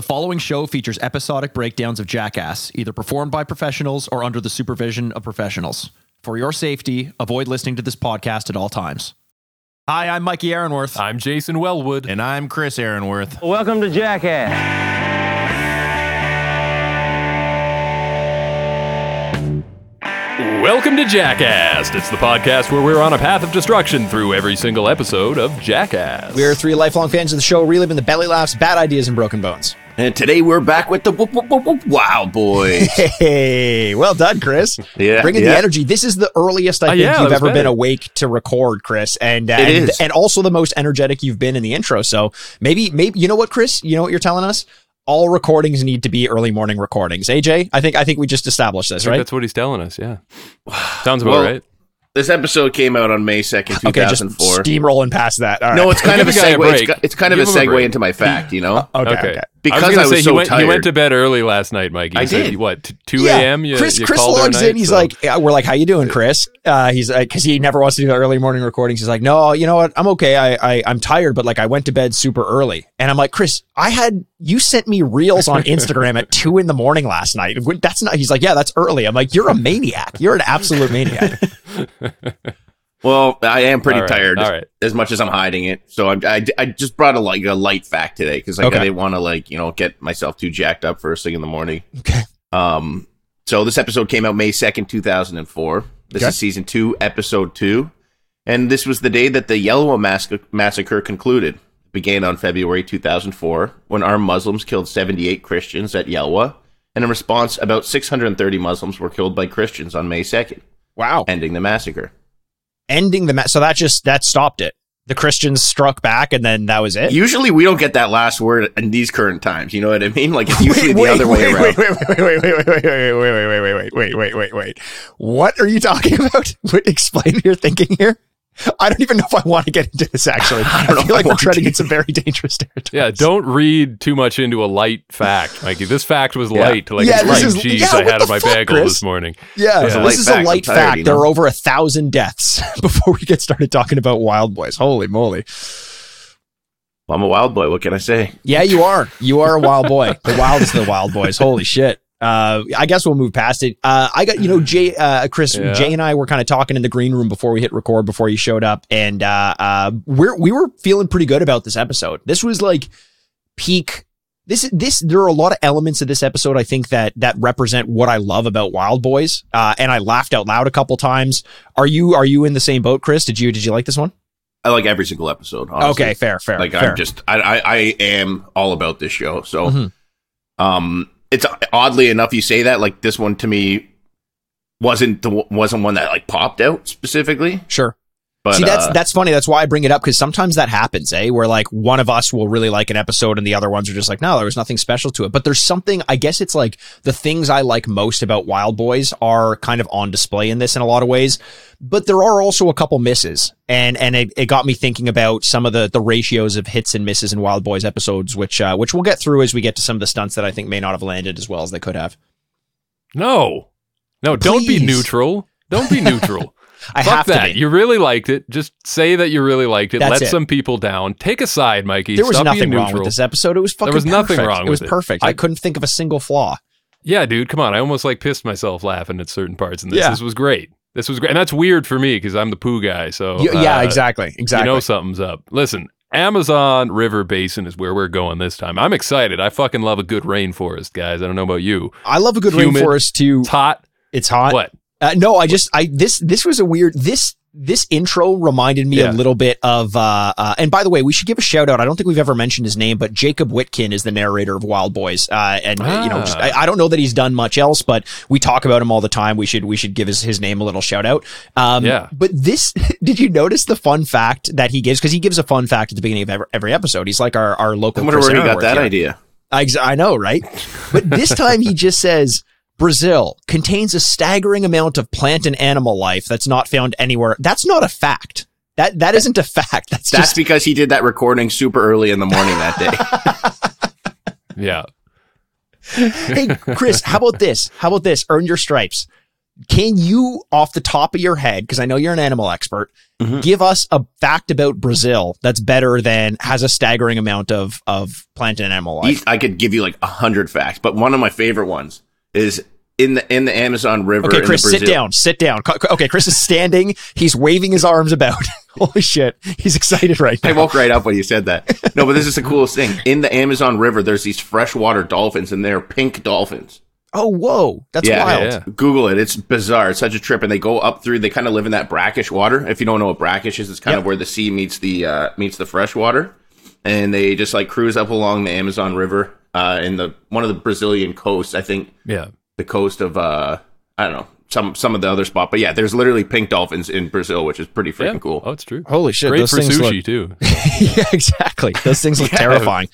The following show features episodic breakdowns of Jackass, either performed by professionals or under the supervision of professionals. For your safety, avoid listening to this podcast at all times. Hi, I'm Mikey Aaronworth. I'm Jason Wellwood. And I'm Chris Aaronworth. Welcome to Jackass. Welcome to Jackass. It's the podcast where we're on a path of destruction through every single episode of Jackass. We are three lifelong fans of the show, reliving the belly laughs, bad ideas, and broken bones. And today we're back with the whoop, whoop, whoop, whoop, Wild Boys. Hey, well done, Chris. Yeah, bringing yeah. the energy. This is the earliest I Uh, think yeah, you've was ever been awake to record, Chris, and uh, It and, is. and also the most energetic you've been in the intro. So maybe, maybe you know what, Chris? You know what you're telling us? All recordings need to be early morning recordings. AJ, I think I think we just established this, right? That's what he's telling us, yeah. Sounds about Well, right. this episode came out on May 2nd, Okay, just 2004. steamrolling past that. All right. no, it's kind of a the a segue. It's, it's kind of a Give him a segue break. into my fact, you know? okay. okay. okay. Because I was, I was say so he went, he went to bed early last night, Mikey. I did. what, 2 a.m.? You, Chris, you Chris logs night, in. He's so- like, yeah, we're like, how you doing, Chris? Uh, he's like, cause he never wants to do the early morning recordings. He's like, no, you know what? I'm okay. I, I, I'm tired, but like I went to bed super early. And I'm like, Chris, I had, you sent me reels on Instagram at two in the morning last night. That's not, he's like, yeah, that's early. I'm like, you're a maniac. You're an absolute maniac. Well, I am pretty All right, tired all right. as much as I'm hiding it. So I, I, I just brought a, like, a light fact today because like, Okay. I didn't want to, like, you know, get myself too jacked up first thing in the morning. Okay. Um, so this episode came out May 2nd, 2004. This Okay. is season two, episode two. And this was the day that the Yelwa Massacre, massacre concluded. It began on February 2004 when armed Muslims killed 78 Christians at Yelwa. And in response, about 630 Muslims were killed by Christians on May 2nd, Wow. ending the massacre. Ending the, ma- so that just, that stopped it. The Christians struck back and then that was it. Usually we don't get that last word in these current times. You know what I mean? Like it's usually the other way around. Wait, wait, wait, wait, wait, wait, wait, wait, wait, wait, wait, wait, wait, wait, wait, wait. What are you talking about? Explain your thinking here. I don't even know if I want to get into this. Actually, I, don't know feel like I we're want treading to. in some very dangerous territory. yeah, don't read too much into a light fact, Mikey. This fact was Yeah. light. Like, Yeah, it's this light is- cheese yeah, I what had the on my fuck, bagel Chris? this morning. Yeah, It's a this light is fact. a light I'm tired, fact. you There are over a thousand deaths before we get started talking about Wild Boys. Holy moly! Well, I'm a wild boy. What can I say? Yeah, you are. You are a wild boy. The wild is the wild boys. Holy shit. Uh, I guess we'll move past it. Uh, I got, you know, Jay, uh, Chris, Yeah. Jay and I were kind of talking in the green room before we hit record, before you showed up. And, uh, uh, we're, we were feeling pretty good about this episode. This was like peak. This, this, there are a lot of elements of this episode, I think that, that represent what I love about Wild Boys. Uh, and I laughed out loud a couple times. Are you, are you in the same boat, Chris? Did you, did you like this one? I like every single episode. Honestly. Okay, fair, fair. Like fair. I'm just I, I I am all about this show. So Mhm. um it's oddly enough you say that like this one to me wasn't the wasn't one that like popped out specifically. sure. But See, that's uh, that's funny. That's why I bring it up because sometimes that happens, eh? Where like one of us will really like an episode and the other ones are just like, no, there was nothing special to it. But there's something. I guess it's like the things I like most about Wild Boys are kind of on display in this in a lot of ways. But there are also a couple misses, and and it, it got me thinking about some of the the ratios of hits and misses in Wild Boys episodes, which uh, which we'll get through as we get to some of the stunts that I think may not have landed as well as they could have. No. No, don't be neutral. Don't be neutral. I Fuck have that. to be. You really liked it. Just say that you really liked it. That's Let it. some people down. Take a side, Mikey. There was Stop nothing wrong with this episode. It was fucking. There was nothing wrong It was with it. perfect. I, I- couldn't think of a single flaw. Yeah, dude, come on. I almost like pissed myself laughing at certain parts in this. Yeah. This was great. This was great. And that's weird for me because I'm the poo guy. So Y- yeah, uh, exactly, exactly. You know something's up. Listen, Amazon River Basin is where we're going this time. I'm excited. I fucking love a good rainforest, guys. I don't know about you. I love a good Humid. rainforest too. It's hot. It's hot. What? Uh, no, I just I this this was a weird this this intro reminded me Yeah. a little bit of uh, uh and by the way we should give a shout out I don't think we've ever mentioned his name but Jacob Whitkin is the narrator of Wild Boys uh and uh, you know just, Ah. I, I don't know that he's done much else but we talk about him all the time we should we should give his, his name a little shout out um Yeah. but this did you notice the fun fact that he gives because he gives a fun fact at the beginning of every, every episode he's like our our local I wonder Chris where he got that here. idea. I, I know, right? But this time he just says Brazil contains a staggering amount of plant and animal life that's not found anywhere. That's not a fact. That that isn't a fact. That's, That's just because he did that recording super early in the morning that day. Yeah. hey, Chris. How about this? How about this? Earn your stripes. Can you, off the top of your head, because I know you're an animal expert, Mhm. give us a fact about Brazil that's better than has a staggering amount of of plant and animal life? I could give you like a hundred facts, but one of my favorite ones is in the in the Amazon River. Okay, Chris, the sit down. Sit down. Okay, Chris is standing. He's waving his arms about. Holy shit, he's excited right now. I woke right up when you said that. No, but this is the coolest thing. In the Amazon River, there's these freshwater dolphins, and they're pink dolphins. Oh, whoa, that's Yeah, wild. yeah. Google it. It's bizarre. It's such a trip, and they go up through. They kind of live in that brackish water. If you don't know what brackish is, it's kind Yep. of where the sea meets the uh, meets the fresh water, and they just like cruise up along the Amazon River uh, in the one of the Brazilian coasts. I think Yeah. The coast of uh, I don't know some some of the other spot, but yeah, there's literally pink dolphins in Brazil, which is pretty freaking Yeah. cool. Oh, it's true. Holy shit, Great those for sushi look- too. yeah, exactly. Those things look Yeah. terrifying.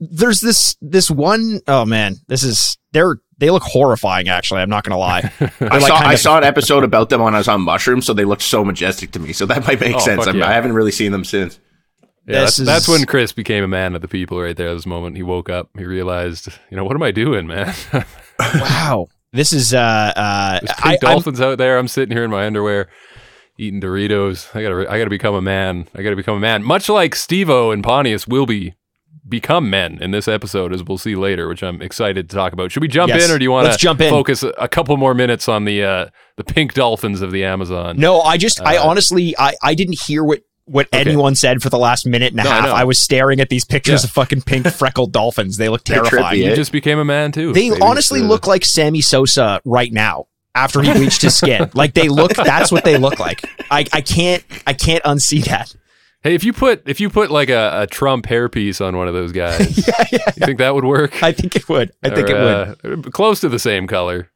There's this this one oh man, this is they're they look horrifying. Actually, I'm not gonna lie. I like saw I of- saw an episode about them when I was on mushrooms, so they looked so majestic to me. So that might make Oh, sense. I'm, yeah. I haven't really seen them since. Yeah, This that's, that's when Chris became a man of the people right there. This moment he woke up, he realized, you know, what am I doing, man? Wow. This is uh uh There's I, pink I'm- dolphins out there. I'm sitting here in my underwear, eating Doritos. I gotta, I gotta become a man. I gotta become a man. Much like Steve-O and Pontius will be become men in this episode, as we'll see later, which I'm excited to talk about. Should we jump Yes. in, or do you want to focus a, a couple more minutes on the uh, the pink dolphins of the Amazon? No, I just I Uh, honestly I I didn't hear what what Okay. anyone said for the last minute and a No, half. know. I, was staring at these pictures Yeah. of fucking pink freckled dolphins. They look terrifying. trippy, You eh? just became a man too. They baby. honestly It's, look like Sammy Sosa right now after he bleached his skin. Like they look that's what they look like. I, I can't I can't unsee that. Hey, if you put if you put like a, a Trump hairpiece on one of those guys, yeah, yeah. you think that would work? I think it would. I think Or, it would. uh, Close to the same color.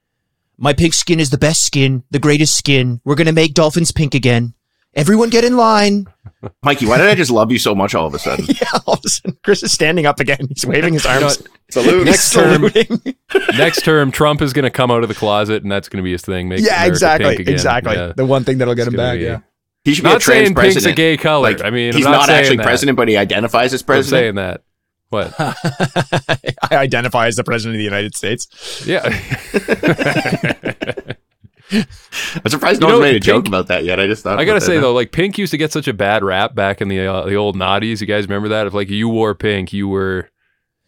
My pink skin is the best skin, the greatest skin. We're gonna make dolphins pink again. Everyone get in line. Mikey, why did I just love you so much all of a sudden? Yeah, all of a sudden, Chris is standing up again. He's waving his arms. Salute. Next term, saluting. next term, Trump is going to come out of the closet, and that's going to be his thing. Make yeah, America exactly, pink again. exactly. Yeah. The one thing that'll get It's him back. be- Yeah. He should be Not a trans saying pink's a gay color. Like, I mean, he's I'm not, not, actually that. president, but he identifies as I'm president. saying that. What? I identify as the president of the United States. Yeah. I'm surprised no You know, one's made a joke about that yet. I just thought. I gotta say that. though, like Pink used to get such a bad rap back in the uh, the old noughties. You guys remember that? If like you wore pink, you were,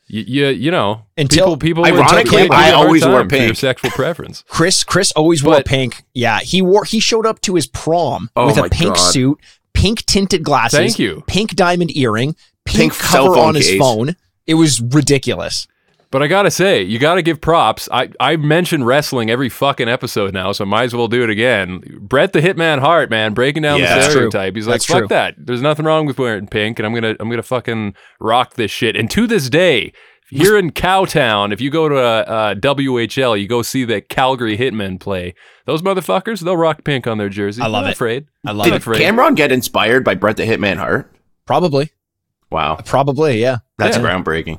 you you, you know, Until- people people. Ironically, give you a I always wore time your pink. sexual preference. Chris Chris always wore But- pink. Yeah, he wore he showed up to his prom Oh with a pink God. suit, pink tinted glasses, Thank you. pink diamond earring, pink, Pink cover on his case. phone. It was ridiculous. But I gotta say, you gotta give props. I, I mention wrestling every fucking episode now, so I might as well do it again. Brett the Hitman Hart, man, breaking down Yeah. the That's true. stereotype. He's like, That's fuck true. that. There's nothing wrong with wearing pink, and I'm gonna I'm gonna fucking rock this shit. And to this day, here in Cowtown, if you go to a, uh WHL, you go see the Calgary Hitmen play. Those motherfuckers, they'll rock pink on their jersey. I love Not it. Afraid? I love Did it. afraid. Cameron get inspired by Brett the Hitman Hart? Probably. Wow, Probably, yeah. that's Yeah. groundbreaking.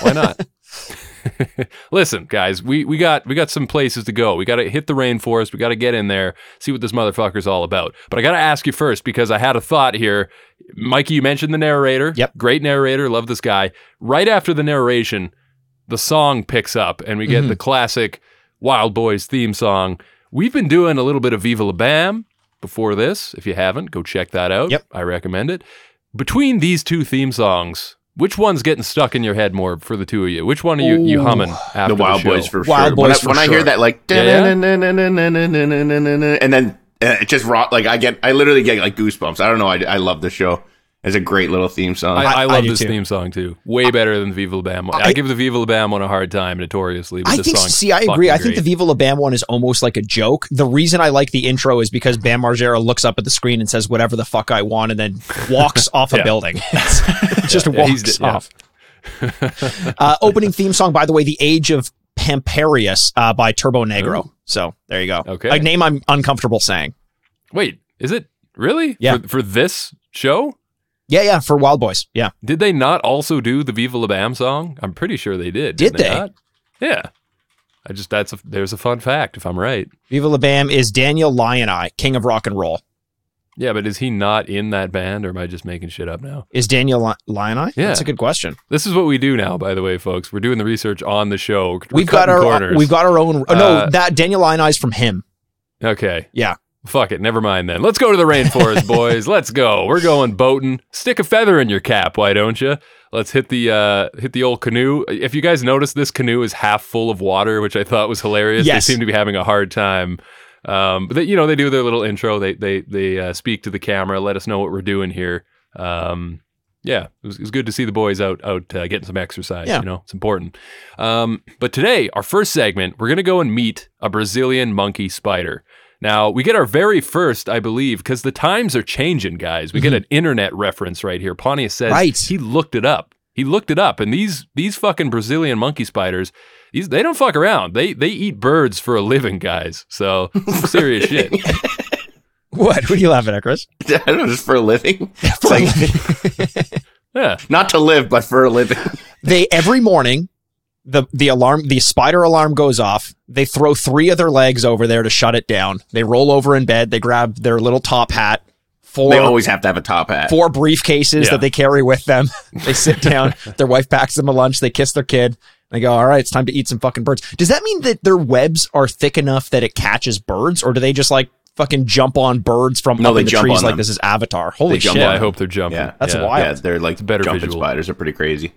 Why not? Listen, guys, we, we got we got some places to go. We got to hit the rainforest. We got to get in there, see what this motherfucker's all about. But I got to ask you first because I had a thought here. Mikey, you mentioned the narrator. Yep. Great narrator. Love this guy. Right after the narration, the song picks up and we get Mhm. the classic Wild Boys theme song. We've been doing a little bit of Viva La Bam before this. If you haven't, go check that out. Yep. I recommend it. Between these two theme songs, which one's getting stuck in your head more for the two of you? Which one are you, you humming after the Wild show? Boys for Wild sure. Boys when I, for when I hear that, like, Yeah, and then uh, it just rock. Like I get, I literally get like goosebumps. I don't know. I, I love the show. It's a great little theme song. I, I- I I love do this too. theme song too. Way better than the Viva La Bam one. I, I- give the Viva La Bam one a hard time notoriously. But I this think. song's See, I agree. fucking I think the. Viva La Bam one is almost like a joke. The reason I like the intro is because Bam Margera looks up at the screen and says "whatever the fuck I want" and then walks off a building. Just Yeah, walks yeah. off. uh, opening theme song, by the way, "The Age of Pamparius" uh, by Turbonegro. Ooh. So there you go. Okay. a name I'm uncomfortable saying. Wait, is it really? Yeah. For, for this show, Yeah, yeah, for Wild Boys. Yeah, did they not also do the Viva La Bam song? I'm pretty sure they did. Did didn't they? Yeah. I just that's a there's a fun fact if I'm right. Viva La Bam is Daniel Lioneye, king of rock and roll. Yeah, but is he not in that band, or am I just making shit up now? Is Daniel Li- Lioneye? Yeah. That's a good question. This is what we do now, by the way, folks. We're doing the research on the show. We're We've got our corners. we've got our own. Oh, no, Uh, that Daniel Lioneye is from him. Okay. Yeah. Fuck it. Never mind then. Let's go to the rainforest, boys. Let's go. We're going boating. Stick a feather in your cap, why don't you? Let's hit the uh, hit the old canoe. If you guys notice, this canoe is half full of water, which I thought was hilarious. Yes. They seem to be having a hard time. Um, but they, you know, they do their little intro. They they they uh, speak to the camera, let us know what we're doing here. Um, yeah, it was, it was good to see the boys out out uh, getting some exercise. Yeah. You know, it's important. Um, but today, our first segment, we're gonna go and meet a Brazilian monkey spider. Now we get our very first, I believe, because the times are changing, guys. We get an internet reference right here. Pontius says Mm-hmm. Right. he looked it up. He looked it up, and these these fucking Brazilian monkey spiders, these they don't fuck around. They they eat birds for a living, guys. So serious shit. What? What are you laughing at, Chris? I don't know, just for a living. It's like Yeah, not to live, but for a living. they every morning the the alarm the spider alarm goes off they throw three of their legs over there to shut it down they roll over in bed they grab their little top hat four They always have to have a top hat. four briefcases Yeah. that they carry with them they sit down their wife packs them a lunch they kiss their kid they go all right it's time to eat some fucking birds does that mean that their webs are thick enough that it catches birds or do they just like fucking jump on birds from No, up they in the jump trees on like them. this is avatar holy They jump shit yeah. on I hope they're jumping. Yeah. That's yeah. wild. Yeah, they're like a better jumping visual. spiders are pretty crazy.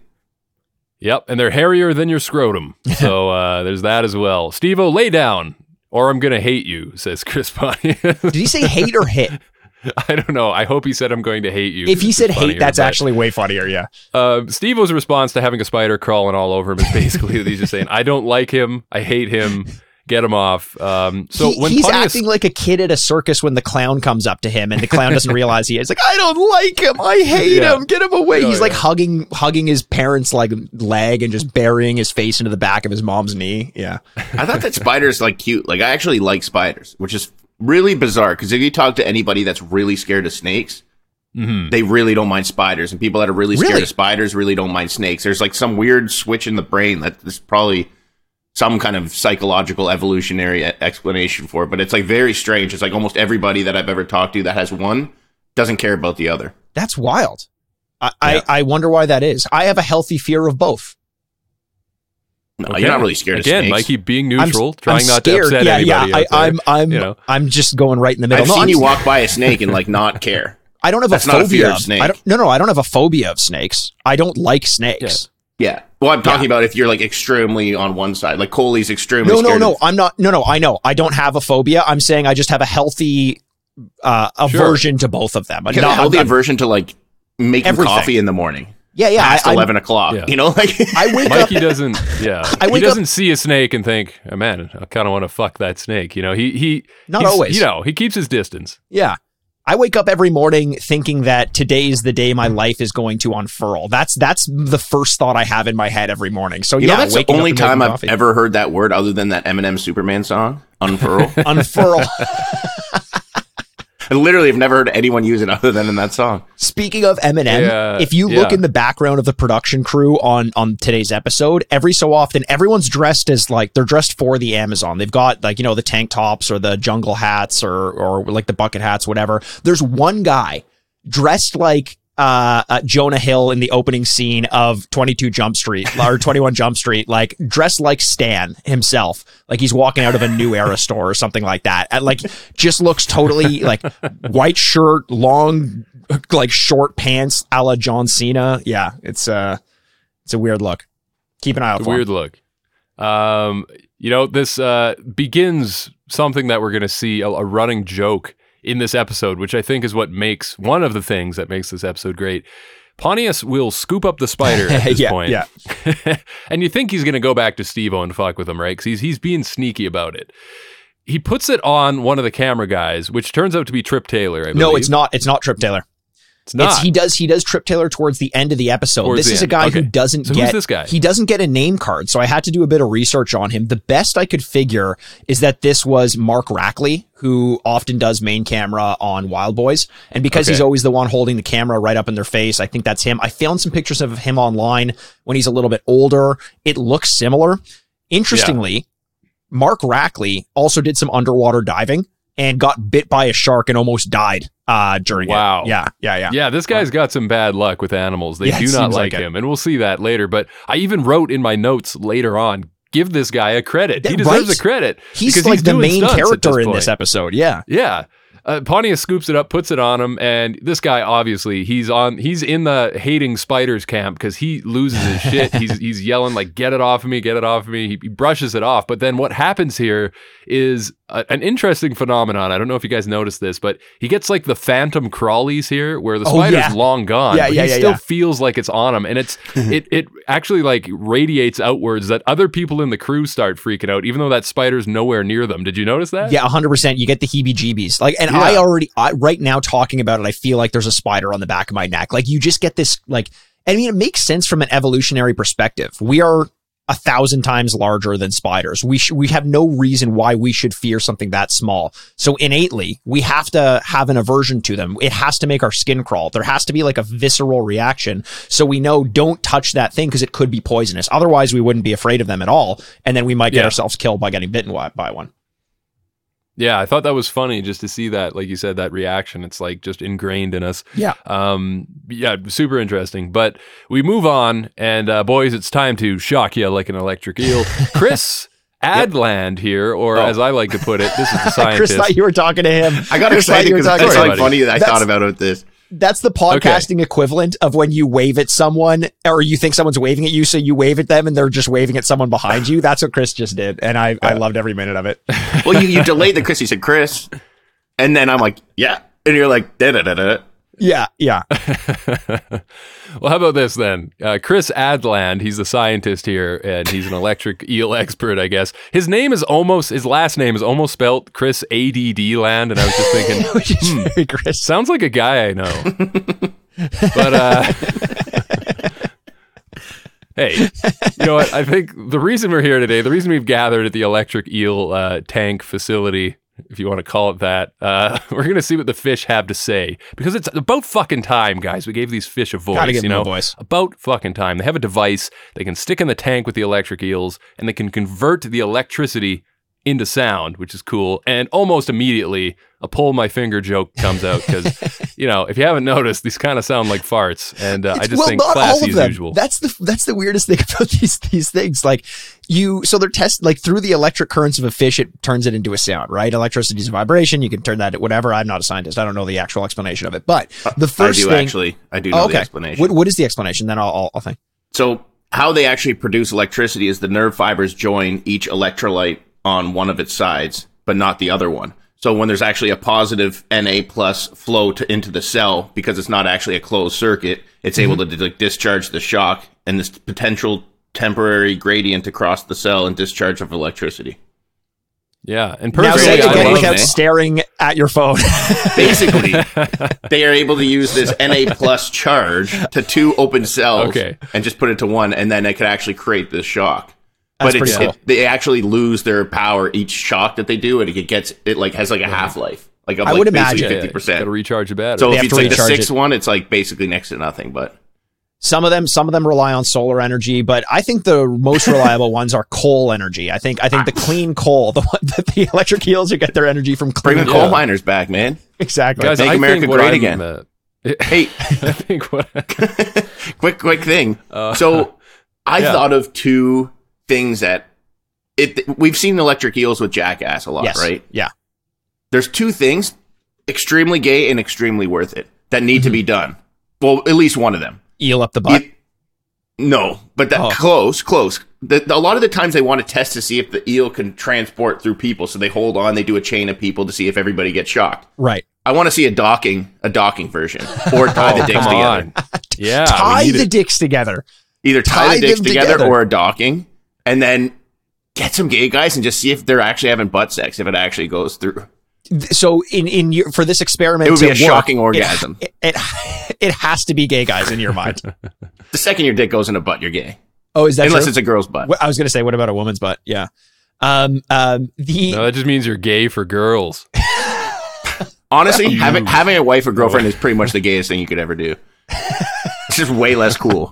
Yep, and they're hairier than your scrotum. So uh, there's that as well. Steve-O, lay down, or I'm gonna hate you, says Chris Pontius. did he say hate or hit I don't know. I hope he said I'm going to hate you. if he said funnier, hate that's but- actually way funnier yeah Uh, Steve-O's response to having a spider crawling all over him is basically that he's just saying, I don't like him. I hate him. Get him off. Um, so He- when he's Pontius, acting like a kid at a circus when the clown comes up to him and the clown doesn't realize he is like I don't like him I hate Yeah. him get him away Yeah, he's like hugging hugging his parents like leg and just burying his face into the back of his mom's knee yeah I thought that spiders like cute. Like I actually like spiders, which is really bizarre because if you talk to anybody that's really scared of snakes, Mhm. they really don't mind spiders, and people that are really scared Really? of spiders really don't mind snakes. There's like some weird switch in the brain that there's probably some kind of psychological evolutionary e- explanation for it, but it's like very strange. It's like almost everybody that I've ever talked to that has one doesn't care about the other. that's wild I, Yeah. I I wonder why that is I have a healthy fear of both No, Okay. you're not really scared Again, of snakes. Mikey being I'm- neutral, I'm trying not scared. to upset yeah anybody. yeah out there. I, I'm I'm you know. I'm just going right in the middle I've No, seen I'm- you walk by a snake and like not care. I don't have That's a not a phobia fear of of snake. I don't, no no I don't have a phobia of snakes I don't like snakes Yeah. Well, I'm talking about if you're like extremely on one side, like Coley's extremely. No, no, no. of- I'm not. No, no. I know. I don't have a phobia. I'm saying I just have a healthy uh, aversion to both of them. I have a healthy I'm- aversion to like making Everything. coffee in the morning yeah, yeah. past I, I'm- eleven o'clock. Yeah. You know, like I wake up. Mikey doesn't. Yeah, I wake he doesn't see a snake and think, oh, "Man, I kind of want to fuck that snake." You know, he he Not always. You know, he keeps his distance. Yeah. I wake up every morning thinking that today is the day my mm. life is going to unfurl. That's that's the first thought I have in my head every morning. So you yeah, know, that's the only time I've coffee. ever heard that word other than that Eminem Superman song, unfurl. unfurl. I literally have never heard anyone use it other than in that song. Speaking of Eminem, Yeah, if you look yeah. in the background of the production crew on on today's episode, every so often everyone's dressed as like they're dressed for the Amazon. They've got like you know the tank tops or the jungle hats or or like the bucket hats, whatever. There's one guy dressed like uh, uh, Jonah Hill in the opening scene of 22 Jump Street or 21 Jump Street, like dressed like Stan himself, like he's walking out of a new era store or something like that. And like just looks totally like white shirt, long, like short pants, a la John Cena. Yeah, it's uh, it's a weird look. Keep an eye out for him. weird look. Um, you know, this uh, begins something that we're going to see a, a running joke in this episode, which I think is what makes one of the things that makes this episode great. Pontius will scoop up the spider at this Yeah, point. yeah. and you think he's going to go back to Steve and fuck with him, right? Because he's, he's being sneaky about it. He puts it on one of the camera guys, which turns out to be Trip Taylor. I No, it's not. It's not Trip Taylor. It's not. It's, he does he does Trip Taylor towards the end of the episode. Towards this is a end. guy who doesn't So who's get this guy? he doesn't get a name card. So I had to do a bit of research on him. The best I could figure is that this was Mark Rackley, who often does main camera on Wild Boys, and because Okay. he's always the one holding the camera right up in their face, I think that's him. I found some pictures of him online when he's a little bit older. It looks similar. Interestingly, Mark Rackley also did some underwater diving and got bit by a shark and almost died uh, during Wow. it. Yeah, yeah, yeah. Yeah, this guy's got some bad luck with animals. They Yeah, do not like like him, and we'll see that later. But I even wrote in my notes later on, give this guy a credit. He deserves right? a credit. He's like the main character in this episode. Yeah. Yeah. Uh, Pontius scoops it up, puts it on him, and this guy obviously he's on he's in the hating spiders camp because he loses his shit. he's he's yelling like "Get it off of me! Get it off of me!" He, he brushes it off, but then what happens here is a, an interesting phenomenon. I don't know if you guys noticed this, but he gets like the phantom crawlies here, where the Oh, spider's yeah. long gone, Yeah, but yeah, he yeah, still yeah. feels like it's on him, and it's it it actually like radiates outwards that other people in the crew start freaking out, even though that spider's nowhere near them. Did you notice that? Yeah, hundred percent. You get the heebie-jeebies. Like, and Yeah. I already, I, right now, talking about it, I feel like there's a spider on the back of my neck. Like, you just get this. Like, I mean, it makes sense from an evolutionary perspective. We are a thousand times larger than spiders. We sh- we have no reason why we should fear something that small. So innately, we have to have an aversion to them. It has to make our skin crawl. There has to be like a visceral reaction. So we know don't touch that thing because it could be poisonous. Otherwise, we wouldn't be afraid of them at all, and then we might get Yeah. ourselves killed by getting bitten by one. Yeah, I thought that was funny just to see that, like you said, that reaction. It's like just ingrained in us. Yeah. Um, yeah, super interesting. But we move on, and uh, boys, it's time to shock you like an electric eel. Chris Adland here, or Oh. as I like to put it, this is the scientist. Chris thought you were talking to him. I got Chris excited because talking that's to Sorry, how him. buddy. funny that I That's- thought about it this. That's the podcasting equivalent of when you wave at someone or you think someone's waving at you, so you wave at them and they're just waving at someone behind you. That's what Chris just did. And I, I loved every minute of it. Well, you, you delayed the Chris. You said Chris, and then I'm like, yeah, and you're like, da da da da. Yeah, yeah. well, how about this then? Uh, Chris Adland, he's the scientist here, and he's an electric eel expert, I guess. His name is almost, his last name is almost spelt Chris ADD Land, and I was just thinking, Which is very Chris. sounds like a guy I know. but, uh, hey, you know what? I think the reason we're here today, the reason we've gathered at the electric eel uh, tank facility, if you want to call it that, uh, we're going to see what the fish have to say because it's about fucking time, guys. We gave these fish a voice. You know, a voice. about fucking time. They have a device they can stick in the tank with the electric eels, and they can convert the electricity into sound, which is cool. And almost immediately, a pull my finger joke comes out because, you know, if you haven't noticed, these kind of sound like farts, and uh, I just well, think not all classy of as them. usual. That's the that's the weirdest thing about these these things. Like you, so they're test like through the electric currents of a fish, it turns it into a sound, right? Electricity is a vibration. You can turn that at whatever. I'm not a scientist. I don't know the actual explanation of it, but the first I do thing. actually. I do know Oh, the okay. explanation. What, what is the explanation? Then I'll I'll, I'll think. So how they actually produce electricity is the nerve fibers join each electrolyte on one of its sides, but not the other one. So when there's actually a positive Na plus flow to, into the cell, because it's not actually a closed circuit, it's able to like, discharge the shock and this potential temporary gradient across the cell and discharge of electricity. yeah, and Now personally, say it again without it. staring at your phone. Basically, they are able to use this Na plus charge to two open cells Okay. and just put it to one, and then it could actually create this shock. That's but it's, pretty cool. it, they actually lose their power each shock that they do, and it gets it like has like a half life, like of I like would imagine. fifty percent. got to recharge the battery. So They if have it's like the sixth it. one, it's like basically next to nothing. But Some of them, some of them rely on solar energy, but I think the most reliable ones are coal energy. I think, I think the clean coal, the one that the electric eels who get their energy from bring the coal. coal miners back, man. Exactly. Guys, Make I America great I'm, again. uh, Hey, I think what quick, quick thing. Uh, so I yeah. thought of two things that it. We've seen electric eels with Jackass a lot, yes. right? Yeah. there's two things extremely gay and extremely worth it that need to Mm-hmm. be done. Well, at least one of them. Eel up the butt. E- no, but that Oh. close, close. The, the- a lot of the times they want to test to see if the eel can transport through people. So they hold on, they do a chain of people to see if everybody gets shocked. right. I want to see a docking, a docking version, or tie the oh, dicks together. Yeah, Tie the it. dicks together. Either tie, Tie the dicks together, together. or a docking, and then get some gay guys and just see if they're actually having butt sex. If it actually goes through, So in, in your, for this experiment, it would be a work, shocking orgasm. It, it, it has to be gay guys in your mind. the second your dick goes in a butt, you're gay. Oh, is that Unless true? it's a girl's butt. I was going to say, what about a woman's butt? Yeah. Um, um, the, No, that just means you're gay for girls. Honestly, having having a wife or girlfriend is pretty much the gayest thing you could ever do. It's just way less cool.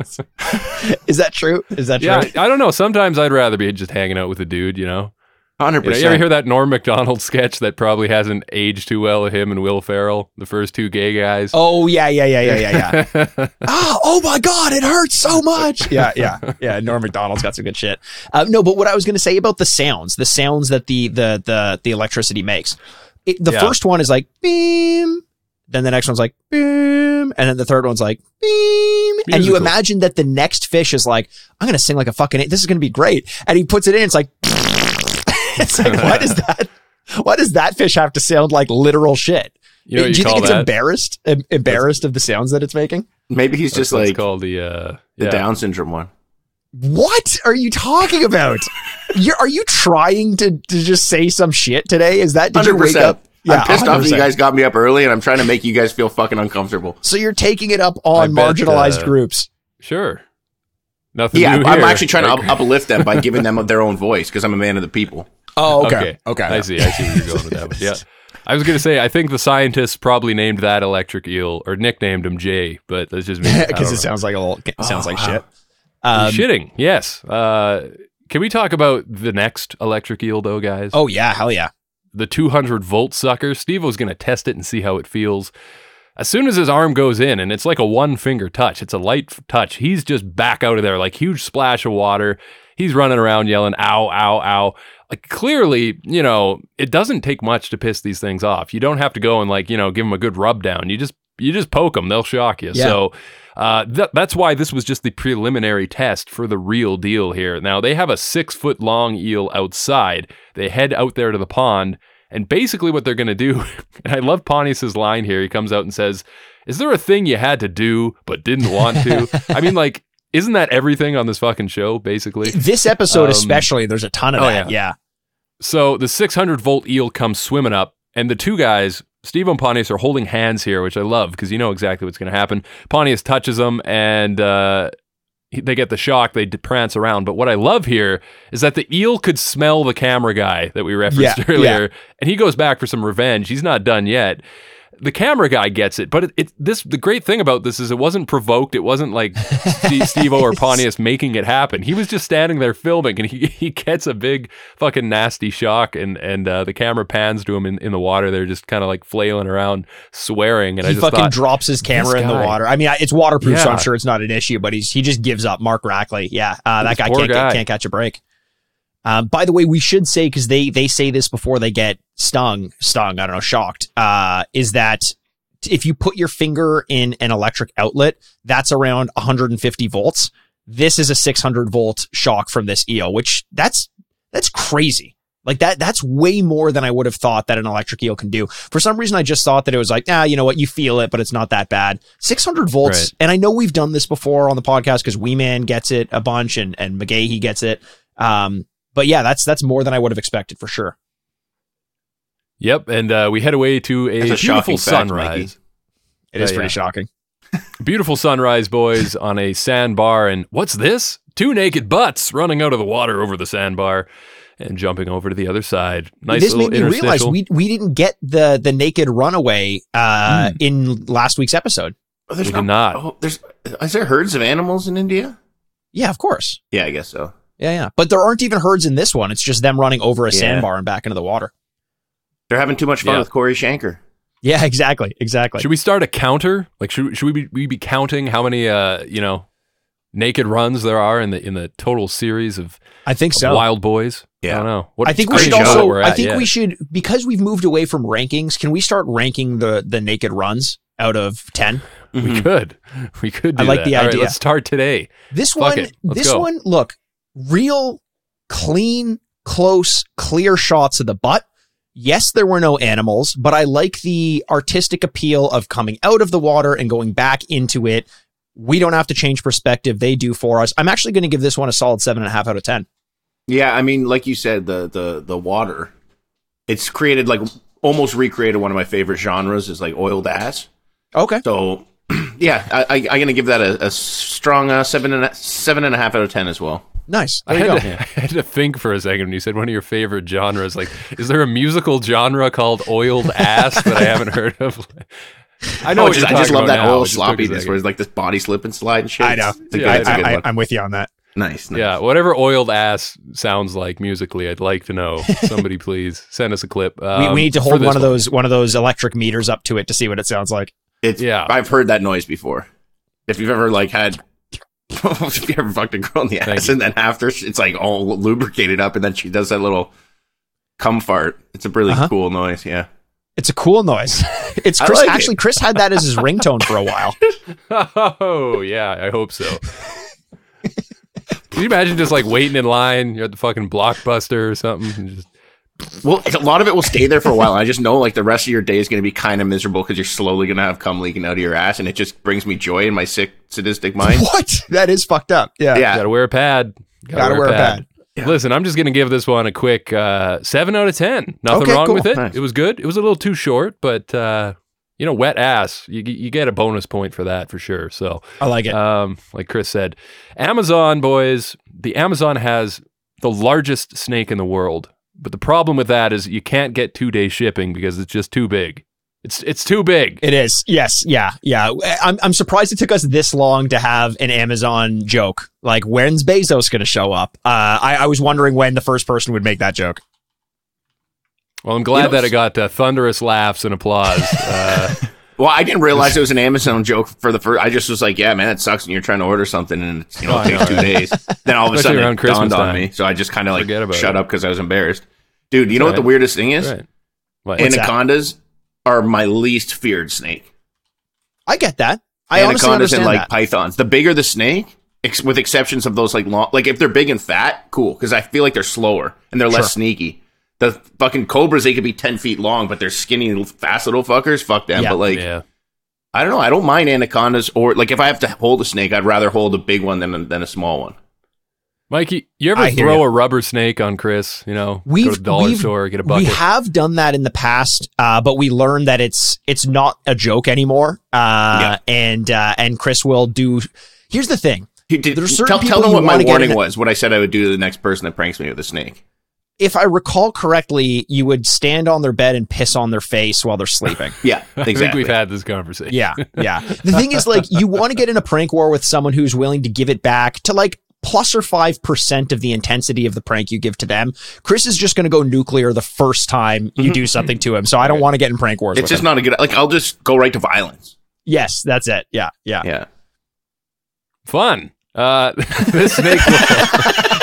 is that true? Is that true? Yeah, I don't know. Sometimes I'd rather be just hanging out with a dude, you know. Hundred You, know, you ever hear that Norm Macdonald sketch that probably hasn't aged too well? Of him and Will Ferrell, the first two gay guys. Oh yeah, yeah, yeah, yeah, yeah, yeah. oh, oh my god, it hurts so much. Yeah, yeah, yeah. Norm Macdonald's got some good shit. Uh, no, but what I was going to say about the sounds, the sounds that the the the the electricity makes. It, the Yeah. first one is like beam, then the next one's like boom, and then the third one's like beam. And you imagine that the next fish is like, I'm going to sing like a fucking. This is going to be great. And he puts it in. It's like, it's like, why does that? Why does that fish have to sound like literal shit? you know what Do you you think it's that? embarrassed? em- embarrassed of the sounds that it's making? Maybe he's That's just what it's like called the uh, the yeah. Down syndrome one. What are you talking about? You're, are you trying to, to just say some shit today? Is that did you Hundred wake percent. Up? I'm pissed off that you guys got me up early, and I'm trying to make you guys feel fucking uncomfortable. So you're taking it up on I bet, marginalized uh, groups. Sure. Nothing Yeah, new I'm here. actually trying to up, uplift them by giving them their own voice because I'm a man of the people. Oh, okay. Okay. okay. I see. I see where you're going with that. One. Yeah. I was gonna say I think the scientists probably named that electric eel or nicknamed him Jay, but that's just me. Because it know. sounds like a little, it sounds Oh, like wow. shit. Um, shitting. Yes. Uh, can we talk about the next electric eel though, guys? oh yeah, hell yeah. The 200 volt sucker. Steve was going to test it and see how it feels. As soon as his arm goes in, and it's like a one finger touch, it's a light touch, he's just back out of there, like huge splash of water. He's running around yelling, ow, ow, ow. Like clearly, you know, it doesn't take much to piss these things off. You don't have to go and like, you know, give them a good rub down. You just, you just poke them, they'll shock you. Yeah. So, uh, th- that's why this was just the preliminary test for the real deal here. Now, they have a six foot long eel outside. They head out there to the pond. And basically, what they're going to do, and I love Pontius's line here. He comes out and says, Is there a thing you had to do but didn't want to? I mean, like, isn't that everything on this fucking show, basically? This episode, Um, especially, there's a ton of oh, that. yeah. Yeah. So the 600 volt eel comes swimming up, and the two guys, Steve and Pontius, are holding hands here, which I love because you know exactly what's going to happen. Pontius touches them, and uh, they get the shock. They prance around. But what I love here is that the eel could smell the camera guy that we referenced Yeah, earlier, and he goes back for some revenge. He's not done yet. The camera guy gets it, but it, it this the great thing about this is it wasn't provoked. It wasn't like Steve, Steve-O or Pontius making it happen. He was just standing there filming, and he, he gets a big fucking nasty shock, and and uh, the camera pans to him in, in the water. They're just kind of like flailing around, swearing, and I just fucking thought, drops his camera in the water. I mean, it's waterproof, so I'm sure it's not an issue. But he's he just gives up. Mark Rackley, yeah, uh, that guy can't guy. Can't catch a break. Um, by the way, we should say because they they say this before they get stung, stung. I don't know, shocked. Uh, is that if you put your finger in an electric outlet, that's around 150 volts. This is a 600 volt shock from this eel, which that's that's crazy. Like that, that's way more than I would have thought that an electric eel can do. For some reason, I just thought that it was like, ah, you know what, you feel it, but it's not that bad. 600 volts. Right. And I know we've done this before on the podcast because Wee Man gets it a bunch and, and McGhehey gets it. Um, but yeah, that's, that's more than I would have expected for sure. Yep, and uh, we head away to a, That's a beautiful sunrise. Mikey. It is Yeah, pretty yeah. shocking. Beautiful sunrise, boys, on a sandbar. And what's this? Two naked butts running out of the water over the sandbar and jumping over to the other side. Nice this little made me realize we, we didn't get the, the naked runaway, uh, in last week's episode. Oh, there's We did not. Oh, there's is there herds of animals in India? Yeah, of course. Yeah, I guess so. Yeah, yeah. But there aren't even herds in this one. It's just them running over a Yeah. sandbar and back into the water. They're having too much fun Yeah. with Corey Shanker. Yeah, exactly. Exactly. Should we start a counter? Like, should, should we, be, we be counting how many, uh, you know, naked runs there are in the in the total series of, I think of so. Wild Boys? Yeah. I don't know. What I think we should also. we're I think yet. we should because we've moved away from rankings. Can we start ranking the the naked runs out of ten? We Mhm. could. We could do I like that. the All right, idea. let's start today. This Fuck one. it. Let's This go. one. Look, real, clean, close, clear shots of the butt. Yes, there were no animals, but I like the artistic appeal of coming out of the water and going back into it. We don't have to change perspective; they do for us. I'm actually going to give this one a solid seven and a half out of ten. Yeah, I mean, like you said, the the the water, it's created like almost recreated one of my favorite genres is like oiled ass. Okay. So, yeah, I, I, I'm gonna give that a, a strong uh, seven and a, seven and a half out of ten as well. Nice. I There you had, go. to, I had to think for a second when you said one of your favorite genres. Like, is there a musical genre called oiled ass that I haven't heard of? I know Oh, just, I just love that now. oil It just took a sloppiness where it's like this body slip and slide and shit. I know. It's a good, Yeah, it's a I, good I, one. I'm with you on that. Nice. nice. Yeah, whatever oiled ass sounds like musically, I'd like to know. Somebody please send us a clip. we, Um, we need to hold this one of those one of those electric meters up to it to see what it sounds like. It's Yeah. I've heard that noise before. If you've ever like had if you ever fucked a girl in the Thank ass you. and then after it's like all lubricated up and then she does that little cum fart. It's a really Uh-huh. cool noise, yeah. It's a cool noise. It's Chris. like it. actually, Chris had that as his ringtone for a while. Oh yeah, I hope so. Can you imagine just like waiting in line? You're at the fucking blockbuster or something. and just- Well, a lot of it will stay there for a while. I just know like the rest of your day is going to be kind of miserable because you're slowly going to have cum leaking out of your ass, and it just brings me joy in my sick sadistic mind. What? That is fucked up. Yeah. yeah, gotta wear a pad. Gotta wear a pad. Listen, I'm just gonna give this one a quick uh, seven out of ten. Nothing Okay, wrong cool. with it. Nice. It was good. It was a little too short, but uh, you know, wet ass. You you get a bonus point for that for sure. So, I like it. um, like Chris said, Amazon boys, the Amazon has the largest snake in the world. But the problem with that is you can't get two day shipping because it's just too big. It's it's too big. It is. Yes. Yeah. Yeah. I'm, I'm surprised it took us this long to have an Amazon joke. Like, when's Bezos going to show up? Uh, I, I was wondering when the first person would make that joke. Well, I'm glad You know, that it got uh, thunderous laughs and applause. Uh, Well, I didn't realize it was an Amazon joke for the first. I just was like, "Yeah, man, it sucks when you're trying to order something and it's, you know Oh, it takes two days." Then all of a Especially sudden, around it Christmas dawned on time. me, so I just kind of like Forget about shut it. up because I was embarrassed. Dude, you know what the Right. weirdest thing is? right. What? What's that? Anacondas are my least feared snake. I get that. I honestly Anacondas understand and like that. pythons. The bigger the snake, ex- with exceptions of those like long, like if they're big and fat, cool, because I feel like they're slower and they're less sneaky. The fucking cobras, they could be ten feet long, but they're skinny, fast little fuckers. Fuck them. Yeah. but like, yeah. I don't know. I don't mind anacondas, or like if I have to hold a snake, I'd rather hold a big one than than a small one. Mikey, you ever I throw a rubber snake on Chris? You know, We've- to the dollar we've- store, get a we bucket. have done that in the past, uh, but we learned that it's it's not a joke anymore. Uh, Yeah. and uh, and Chris will do. Here's the thing: He did- There's certain tell, tell them what my warning was. What I said I would do to the next person that pranks me with a snake. If I recall correctly, you would stand on their bed and piss on their face while they're sleeping. Yeah, I think we've had this conversation. Yeah, yeah. The thing is, like, you want to get in a prank war with someone who's willing to give it back to like plus or five percent of the intensity of the prank you give to them. Chris is just going to go nuclear the first time you do something to him. So I don't want to get in prank wars. it's with just him. not a good. Like I'll just go right to violence. Yes, that's it. Yeah, yeah. Yeah. Fun. Uh, this snake will,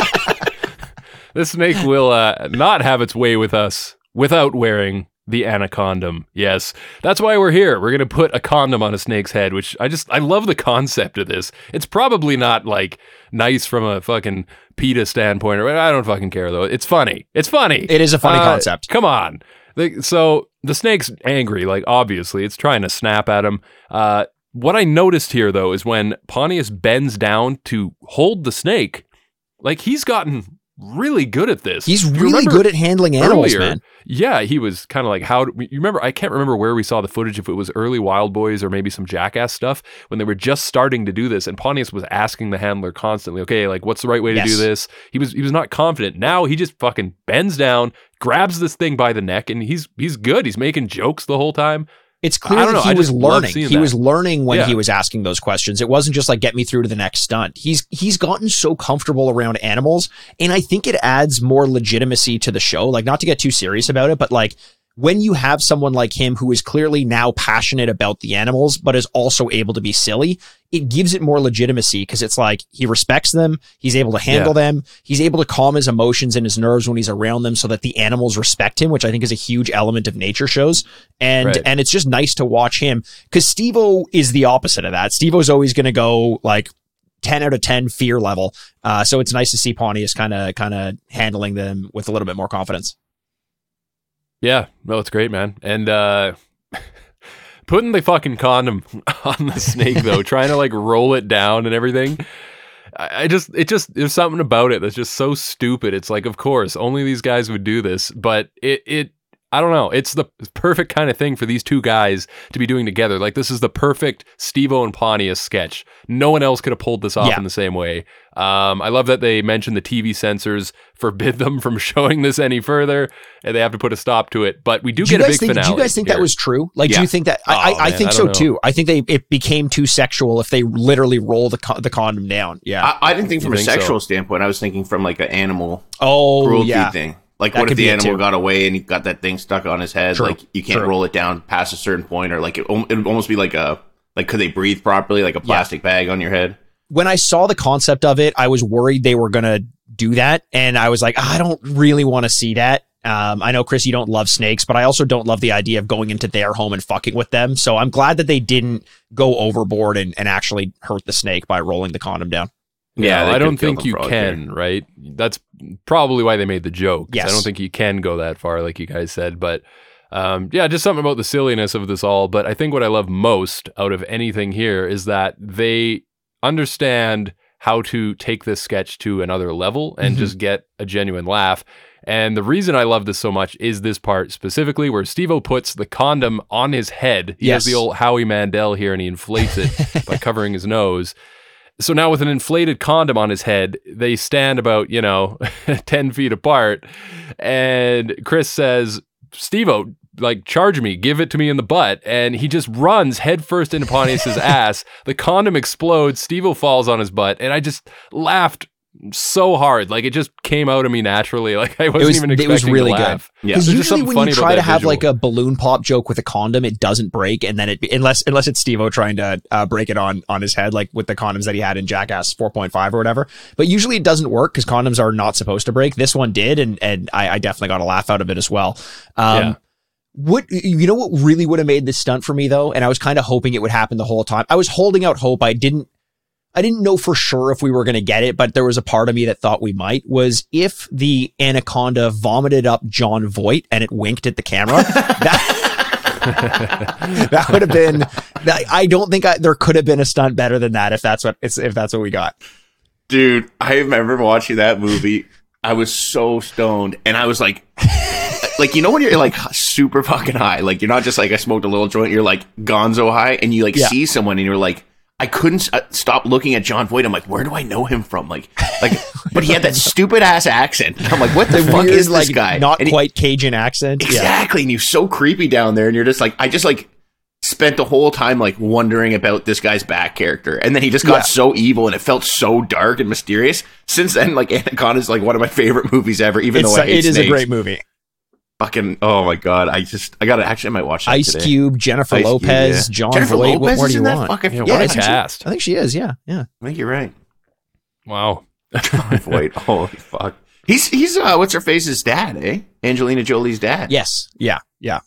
this snake will uh, not have its way with us without wearing the anacondom. Yes, that's why we're here. We're gonna put a condom on a snake's head, which I just I love the concept of this. It's probably not like nice from a fucking PETA standpoint, or I don't fucking care though. It's funny. It's funny. It is a funny Uh, concept. Come on. So the snake's angry, like obviously it's trying to snap at him. Uh, what I noticed here though is when Pontius bends down to hold the snake, like he's gotten really good at this. He's really good at handling animals, earlier, man. Yeah, he was kind of like how you remember. I can't remember where we saw the footage. If it was early Wild Boys or maybe some Jackass stuff when they were just starting to do this, and Pontius was asking the handler constantly, "Okay, like what's the right way to do this?" He was he was not confident. Now he just fucking bends down, grabs this thing by the neck, and he's he's good. He's making jokes the whole time. It's clear that know, he I was learning. He that. was learning when Yeah. he was asking those questions. It wasn't just like get me through to the next stunt. He's he's gotten so comfortable around animals, and I think it adds more legitimacy to the show. Like not to get too serious about it, but like when you have someone like him who is clearly now passionate about the animals, but is also able to be silly, it gives it more legitimacy because it's like he respects them, he's able to handle them, he's able to calm his emotions and his nerves when he's around them so that the animals respect him, which I think is a huge element of nature shows. And Right. and it's just nice to watch him because Steve-O is the opposite of that. Steve-O's always gonna go like 10 out of 10 fear level. Uh, so it's nice to see Pontius kind of kind of handling them with a little bit more confidence. Yeah, no, it's great, man. And uh putting the fucking condom on the snake though, trying to like roll it down and everything. I I just it just there's something about it that's just so stupid. It's like, of course, only these guys would do this, but it it I don't know. It's the perfect kind of thing for these two guys to be doing together. Like this is the perfect Steve-O and Pontius sketch. No one else could have pulled this off Yeah. in the same way. Um, I love that they mentioned the TV censors forbid them from showing this any further, and they have to put a stop to it. But we do, Do you get a guys big think? finale. Do you guys think here. that was true? Like, do you think that? I, Oh, I, I man, think I so know. too. I think they it became too sexual if they literally roll the co- the condom down. Yeah. I, I didn't think from You a think so? sexual standpoint. I was thinking from like an animal oh cruelty yeah. thing. Like, That what if the animal got away and he got that thing stuck on his head? True. Like, you can't True. roll it down past a certain point, or like it, it would almost be like a like could they breathe properly? Like a plastic bag on your head. When I saw the concept of it, I was worried they were gonna do that, and I was like, I don't really want to see that. Um, I know Chris, you don't love snakes, but I also don't love the idea of going into their home and fucking with them. So I'm glad that they didn't go overboard and, and actually hurt the snake by rolling the condom down. Yeah, No, they I don't think you for all I can, right? That's probably why they made the joke. 'cause I don't think you can go that far, like you guys said. But um, yeah, just something about the silliness of this all. But I think what I love most out of anything here is that they understand how to take this sketch to another level and Mhm. just get a genuine laugh. And the reason I love this so much is this part specifically where Steve-O puts the condom on his head. He has Yes. the old Howie Mandel here and he inflates it by covering his nose. So now with an inflated condom on his head, they stand about, you know, 10 feet apart. And Chris says, Steve-O, like, charge me, give it to me in the butt. And he just runs headfirst into Pontius's ass. The condom explodes. Steve-O falls on his butt. And I just laughed so hard. Like, it just came out of me naturally. Like, I wasn't was- even it was really to good. laugh. Yeah. Because There's usually when you try to have visual. like a balloon pop joke with a condom, it doesn't break, and then it unless unless it's Steve-O trying to uh, break it on on his head, like with the condoms that he had in Jackass 4.5 or whatever. But usually it doesn't work because condoms are not supposed to break. This one did, and and I, I definitely got a laugh out of it as well. Um, Yeah. What you know? What really would have made this stunt for me though, and I was kind of hoping it would happen the whole time. I was holding out hope. I didn't. I didn't know for sure if we were going to get it, but there was a part of me that thought we might. Was if the anaconda vomited up Jon Voight and it winked at the camera, that that would have been. I don't think I, there could have been a stunt better than that if that's what if that's what we got. Dude, I remember watching that movie. I was so stoned, and I was like, like you know when you're like super fucking high, like you're not just like I smoked a little joint, you're like Gonzo high, and you like Yeah. see someone, and you're like, I couldn't uh, stop looking at Jon Voight. I'm like, where do I know him from? Like, like, but he had that stupid ass accent. I'm like, what the, fuck Weird, is this guy? not And he- quite Cajun accent. Yeah. Exactly. And he's so creepy down there. And you're just like, I just like spent the whole time like wondering about this guy's back character. And then he just got Yeah. so evil and it felt so dark and mysterious. Since then, like Anaconda is like one of my favorite movies ever, even It's, though I hate it is a great movie. Fucking, oh my God. I just, I got to actually, I might watch that Ice today. Cube, Jennifer Ice Cube, Lopez, yeah. Jon Jennifer Voight. What more do you want? Fuck, I Yeah, forget. what a I she- cast. I think she is. Yeah, yeah. I think you're right. Wow. Jon Voight. Holy fuck. He's, he's, uh, what's her face's dad, eh? Angelina Jolie's dad. Yes. Yeah. Yeah.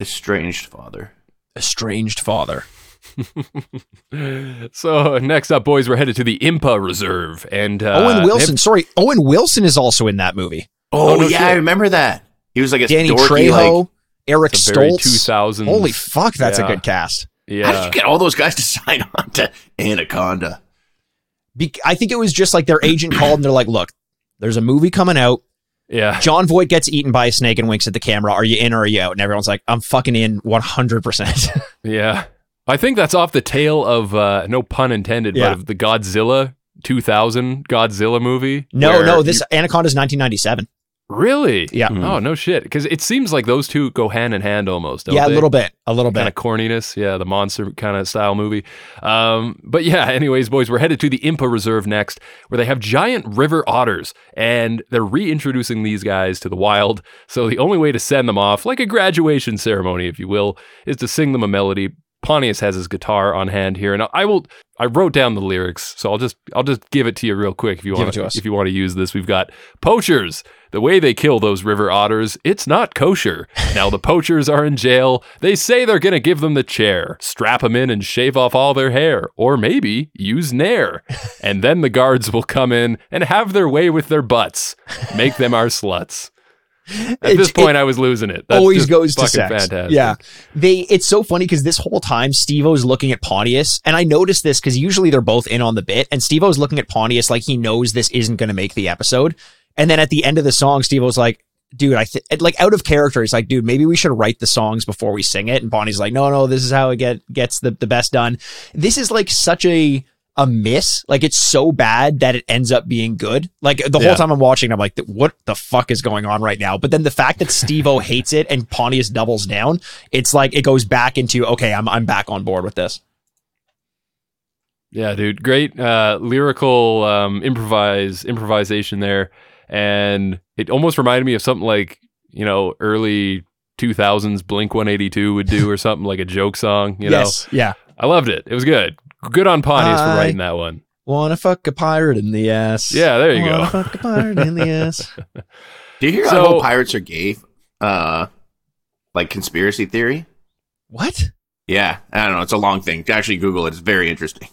Estranged father. Estranged father. So next up, boys, we're headed to the Impa Reserve, and uh, Owen Wilson. have- Sorry, Owen Wilson is also in that movie. Oh, Oh, no yeah, shit. I remember that. He was like a Danny dorky, Trejo, like, Eric it's a very Stoltz. 2000s. Holy fuck, that's Yeah. a good cast. Yeah. How did Yeah. you get all those guys to sign on to Anaconda? Be- I think it was just like their agent called and they're like, "Look, there's a movie coming out. Yeah. Jon Voight gets eaten by a snake and winks at the camera. Are you in or are you out?" And everyone's like, "I'm fucking in 100." percent Yeah. I think that's off the tail of uh, no pun intended, Yeah. but of the Godzilla 2000 Godzilla movie. No, no, this you- Anaconda's 1997. Really. Yeah. Hmm. Oh no shit! Because it seems like those two go hand in hand almost. Yeah, a little bit, a little bit. kind of corniness. Yeah, the monster kind of style movie. Um, but yeah, anyways, boys, we're headed to the Impa Reserve next, where they have giant river otters, and they're reintroducing these guys to the wild. So the only way to send them off, like a graduation ceremony, if you will, is to sing them a melody. Pontius has his guitar on hand here, and I will. I wrote down the lyrics, so I'll just I'll just give it to you real quick if you want to us. if you want to use this. We've got poachers. The way they kill those river otters, it's not kosher. Now the poachers are in jail. They say they're gonna give them the chair, strap them in and shave off all their hair, or maybe use nair. And then the guards will come in and have their way with their butts, make them our sluts. At this it point, I was losing it. That's always goes to fucking sex. fantastic. Yeah, they. It's so funny because this whole time Steve-O's looking at Pontius, and I noticed this because usually they're both in on the bit, and Steve-O's looking at Pontius like he knows this isn't going to make the episode. And then at the end of the song, Steve-O's like, dude, I think like out of character. He's like, dude, maybe we should write the songs before we sing it. And Bonnie's like, no, no, this is how it get gets the, the best done. This is like such a a miss. Like it's so bad that it ends up being good. Like the Yeah. whole time I'm watching, I'm like, what the fuck is going on right now? But then the fact that Steve-O hates it and Pontius doubles down, it's like it goes back into okay, I'm I'm back on board with this. Yeah, dude, great uh, lyrical um, improvise improvisation there, and it almost reminded me of something like you know early 2000s Blink-182 would do or something like a joke song. You yes, yeah. I loved it. It was good. Good on Pontius I- for writing that one. Wanna fuck a pirate in the ass? Yeah, there you Wanna go. fuck a pirate in the ass. Do you hear So- how whole pirates are gay? Uh, like conspiracy theory? What? Yeah, I don't know. It's a long thing. Actually, Google it. It's very interesting.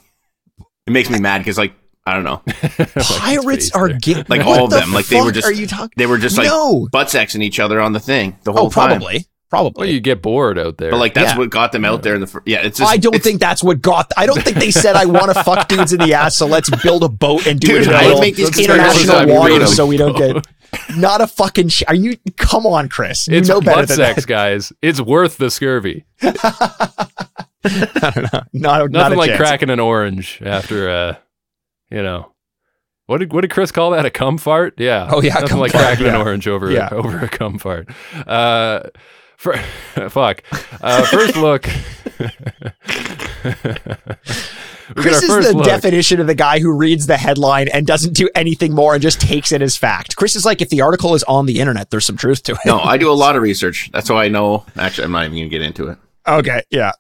It makes me mad because, like, I don't know. Pirates are gay. Like, all of the them. Like, they were just- Are you talking? They were just like no. butt sexing each other on the thing the whole Oh, time. probably. Probably. Well, you get bored out there. But like, that's Yeah. what got them out there in the. first. yeah, it's. Just, I don't it's- think that's what got. I don't think they said I want to fuck dudes in the ass, so let's build a boat and do Dude, it in I would little make these international conspiracies waters real. so we don't get. Not a fucking. Sh- are you? Come on, Chris. You it's know better butt than sex, guys. It's worth the scurvy. I don't know. Not, not Nothing a like chance. cracking an orange after, uh, you know, what did what did Chris call that? A cum fart? Yeah. Oh, yeah, Nothing cum like fart, cracking yeah. an orange over Yeah. over a cum fart. Uh, for, fuck. Uh, first look. Chris is the look. definition of the guy who reads the headline and doesn't do anything more and just takes it as fact. Chris is like, if the article is on the internet, there's some truth to it. No, I do a lot of research. That's why I know. Actually, I'm not even gonna get into it. Okay. Yeah.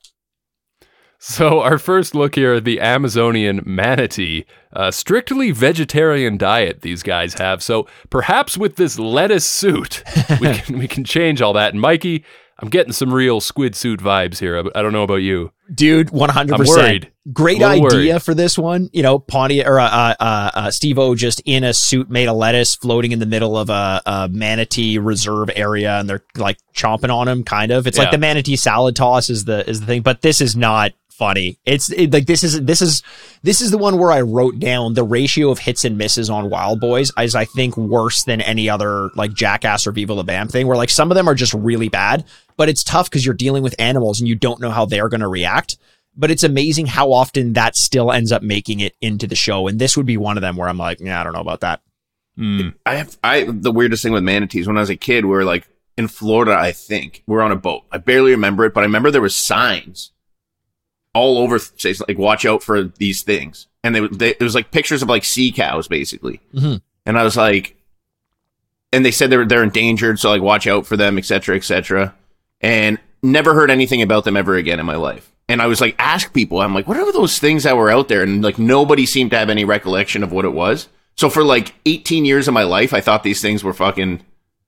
So our first look here at the Amazonian manatee, a strictly vegetarian diet these guys have. So perhaps with this lettuce suit, we can we can change all that. And Mikey, I'm getting some real squid suit vibes here. I don't know about you. Dude, 100%. I'm worried. Great idea worried. for this one. You know, Pontiac or uh, uh, uh, Steve-O just in a suit made of lettuce floating in the middle of a, a manatee reserve area and they're like chomping on him, kind of. It's like the manatee salad toss is the is the thing, but this is not funny. It's it, like this is this is this is the one where I wrote down the ratio of hits and misses on Wildboyz is I think worse than any other like Jackass or Viva La Bam thing where like some of them are just really bad, but it's tough because you're dealing with animals and you don't know how they're going to react. But it's amazing how often that still ends up making it into the show, and this would be one of them where I'm like, yeah, I don't know about that. Hmm. I have I the weirdest thing with manatees. When I was a kid, we were like in Florida. I think we were on a boat. I barely remember it, but I remember there were signs all over, say like "Watch out for these things," and they, they it was like pictures of like sea cows, basically. Mhm. And I was like, and they said they're they're endangered, so like watch out for them, etc., etc. And never heard anything about them ever again in my life. And I was like, ask people. I'm like, what are those things that were out there? And like nobody seemed to have any recollection of what it was. So for like 18 years of my life, I thought these things were fucking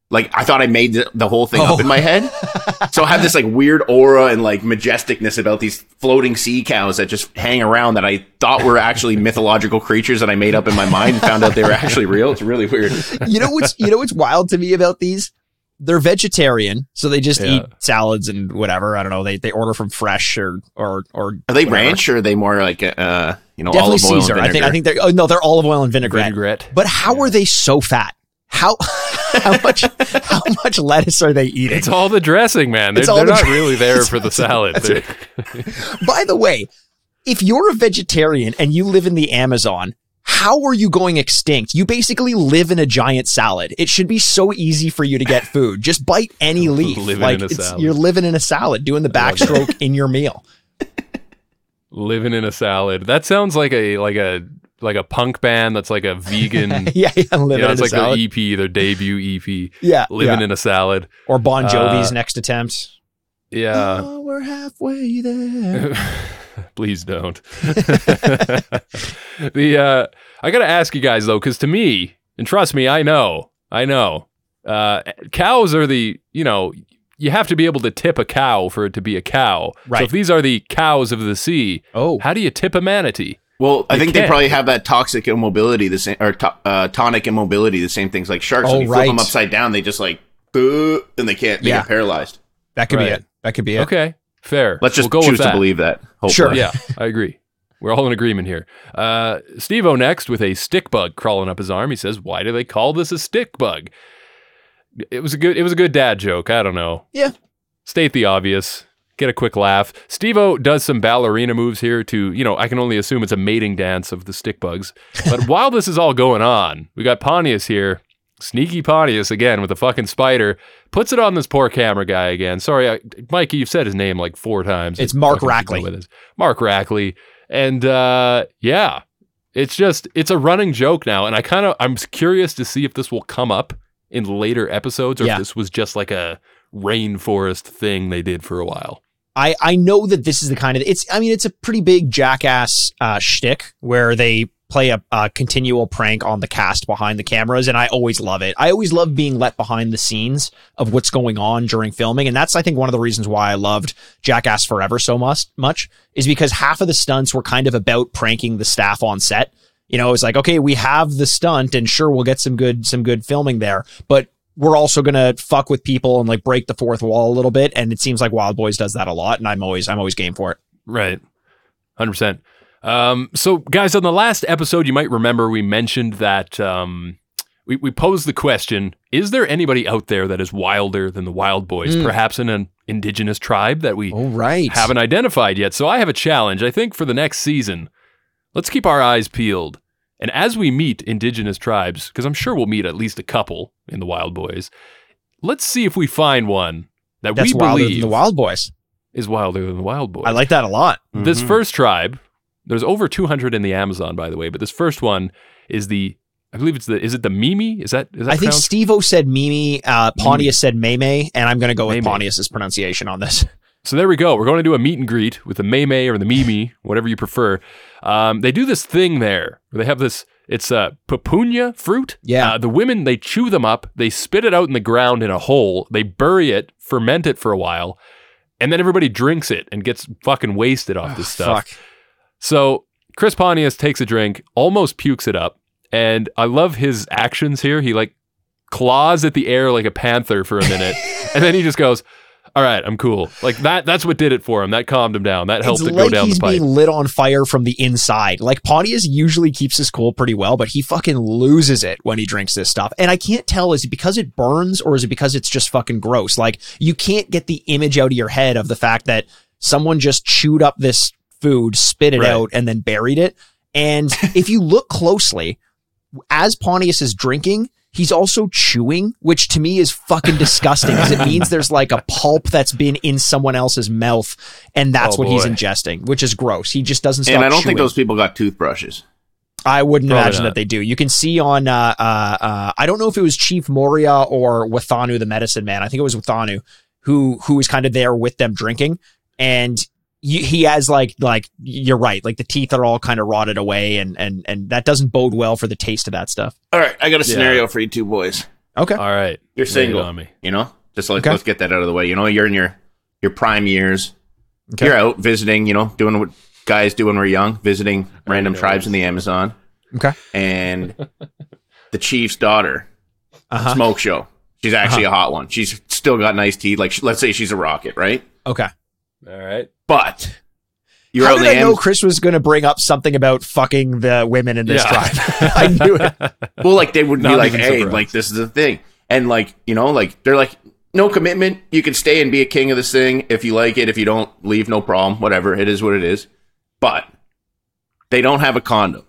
like I thought I made the, the whole thing up in my head. so I have this like weird aura and like majesticness about these floating sea cows that just hang around that I thought were actually mythological creatures that I made up in my mind and found out they were actually real. It's really weird. you know what's you know what's wild to me about these? They're vegetarian, so they just Yeah. eat salads and whatever. I don't know. They they order from fresh or or or Are they whatever. ranch or are they more like uh you know Definitely olive oil Caesar. and I think I think they're oh no, they're olive oil and vinaigrette. Vinaigrette. But how are they so fat? How how much how much lettuce are they eating? It's all the dressing, man. They're, they're the not dre- really there for the salad. By the way, if you're a vegetarian and you live in the Amazon, how are you going extinct? You basically live in a giant salad. It should be so easy for you to get food. Just bite any leaf. Living like in a it's, salad. you're living in a salad, doing the I love that. backstroke in your meal. living in a salad. That sounds like a like a like a punk band that's like a vegan. yeah, yeah, living you know, it's like their EP, their debut EP. yeah, Living yeah. in a salad. or Bon Jovi's uh, next attempt. Yeah. oh, we're halfway there. Please don't. the uh I gotta ask you guys though, because to me, and trust me, I know, I know, uh cows are the you know you have to be able to tip a cow for it to be a cow. Right. So if these are the cows of the sea, Oh, how do you tip a manatee? Well, I think they can't. probably have that toxic immobility, the same or to, uh, tonic immobility, the same things like sharks. Oh, when you flip them upside down, they just like and they can't. They Yeah. get paralyzed. that could be it. That could be it. Okay, fair. Let's just we'll go choose with to that. believe that. Hopefully. Sure. Yeah, I agree. We're all in agreement here. Uh, Steve-O next with a stick bug crawling up his arm. He says, Why do they call this a stick bug? it was a good it was a good dad joke. I don't know. Yeah. State the obvious. Get a quick laugh. Steve-O does some ballerina moves here to, you know, I can only assume it's a mating dance of the stick bugs. But while this is all going on, we got Pontius here. Sneaky Pontius again with the fucking spider. Puts it on this poor camera guy again. Sorry, I, Mikey, you've said his name like four times. It's Mark Rackley. Mark Rackley. And uh, yeah, it's just it's a running joke now. And I kind of I'm curious to see if this will come up in later episodes or Yeah. if this was just like a rainforest thing they did for a while. I, I know that this is the kind of it's I mean it's a pretty big jackass uh, shtick where they play a, a continual prank on the cast behind the cameras and I always love it. I always love being let behind the scenes of what's going on during filming and that's I think one of the reasons why I loved Jackass Forever so much much is because half of the stunts were kind of about pranking the staff on set. You know, it's like okay, we have the stunt and sure we'll get some good some good filming there, but we're also gonna fuck with people and like break the fourth wall a little bit. And it seems like Wildboyz does that a lot, and I'm always I'm always game for it. Right. 100%. Um, so, guys, on the last episode, you might remember we mentioned that um, we, we posed the question Is there anybody out there that is wilder than the Wild Boys, Mm. perhaps in an indigenous tribe that we oh, right. haven't identified yet? So, I have a challenge. I think for the next season, let's keep our eyes peeled. And as we meet indigenous tribes, because I'm sure we'll meet at least a couple in the Wild Boys, let's see if we find one that That's we wilder than believe the Wild Boys. is wilder than the Wild Boys. I like that a lot. This Mhm. first tribe, there's over 200 in the Amazon, by the way, but this first one is the, I believe it's the, is it the Mimi? Is that, is that I think pronounced? Steve-O said Mimi, uh, Pontius said Maymay, and I'm going to go with Maymay. Pontius's pronunciation on this. So there we go. We're going to do a meet and greet with the Maymay or the Mimi, whatever you prefer. Um, they do this thing there where they have this, it's a pupunya fruit. Yeah. Uh, the women, they chew them up, they spit it out in the ground in a hole, they bury it, ferment it for a while, and then everybody drinks it and gets fucking wasted off this stuff. Fuck. So Chris Pontius takes a drink, almost pukes it up, and I love his actions here. He like claws at the air like a panther for a minute, and then he just goes, "All right, I'm cool." Like that. That's what did it for him. That calmed him down. That helped it's it like go down he's the pipe. being lit on fire from the inside. Like Pontius usually keeps his cool pretty well, but he fucking loses it when he drinks this stuff. And I can't tell is it because it burns or is it because it's just fucking gross? Like you can't get the image out of your head of the fact that someone just chewed up this food, spit it Right. out, and then buried it. And if you look closely, as Pontius is drinking, he's also chewing, which to me is fucking disgusting because it means there's like a pulp that's been in someone else's mouth and that's Oh, what he's ingesting, which is gross. He just doesn't stop And I don't think those people got toothbrushes. I wouldn't Probably imagine not. that they do. You can see on, uh, uh, uh, I don't know if it was Chief Moria or Wathanu, the medicine man. I think it was Wathanu who, who was kind of there with them drinking. And you, he has like, like, you're right. Like the teeth are all kind of rotted away and, and, and that doesn't bode well for the taste of that stuff. All right, I got a Yeah. scenario for you two boys. Okay. All right, You're single. on me. You know, just like Okay. let's get that out of the way. You know, you're in your your prime years. Okay. You're out visiting. You know, doing what guys do when we're young, visiting random tribes in the Amazon. Okay. And the chief's daughter, Uh-huh. smoke show. She's actually a hot one. She's still got nice teeth. Like, let's say she's a rocket, right? Okay. All right. But you're How out did I know Chris was going to bring up something about fucking the women in this Yeah. tribe? I knew it. Well, like they would be like, "Hey, surprised. like this is the thing," and like you know, like they're like, "No commitment. You can stay and be a king of this thing if you like it. If you don't, leave, no problem. Whatever. It is what it is." But they don't have a condom,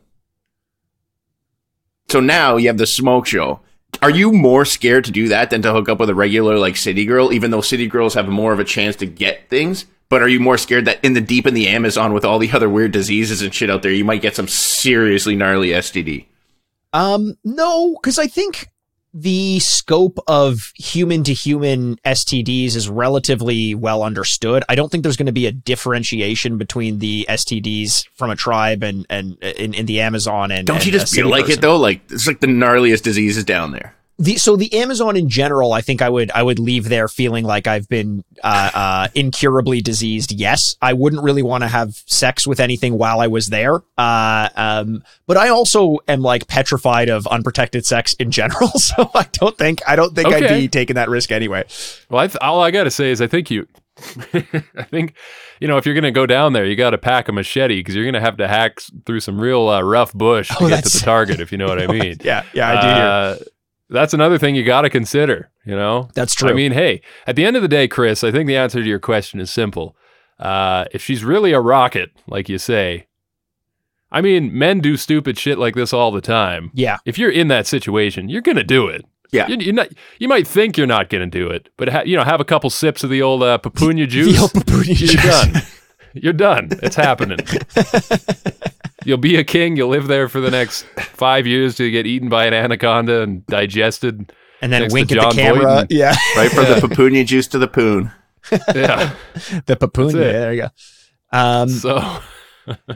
so now you have the smoke show. Are you more scared to do that than to hook up with a regular like city girl? Even though city girls have more of a chance to get things. But are you more scared that in the deep in the Amazon with all the other weird diseases and shit out there, you might get some seriously gnarly STD? Um, no, because I think the scope of human to human STDs is relatively well understood. I don't think there's going to be a differentiation between the STDs from a tribe and and in, in the Amazon and Don't and you just feel like person. it though? Like it's like the gnarliest diseases down there. The, so the Amazon in general, I think I would I would leave there feeling like I've been uh, uh, incurably diseased. Yes, I wouldn't really want to have sex with anything while I was there. Uh, um, but I also am like petrified of unprotected sex in general. So I don't think I don't think I'd be taking that risk anyway. Well, I th- all I got to say is I think you, I think, you know, if you're going to go down there, you got to pack a machete because you're going to have to hack through some real uh, rough bush to Oh, get to the target, if you know what I mean. Yeah, yeah, I do. Uh, that's another thing you got to consider. You know, That's true. I mean, hey, at the end of the day, Chris, I think the answer to your question is simple. Uh, if she's really a rocket, like you say, I mean, men do stupid shit like this all the time. yeah. If you're in that situation, you're gonna do it. Yeah. You, you're not, you might think you're not gonna do it, but ha- you know, have a couple sips of the old uh, papunya juice. The old papunya you're juice. done. You're done. It's happening. You'll be a king. You'll live there for the next five years till you get eaten by an anaconda and digested. And then Next to wink at the camera. Boyden. Yeah. Right from the papunya juice to the poon. Yeah. the papoon. That's Yeah, there you go. Um, So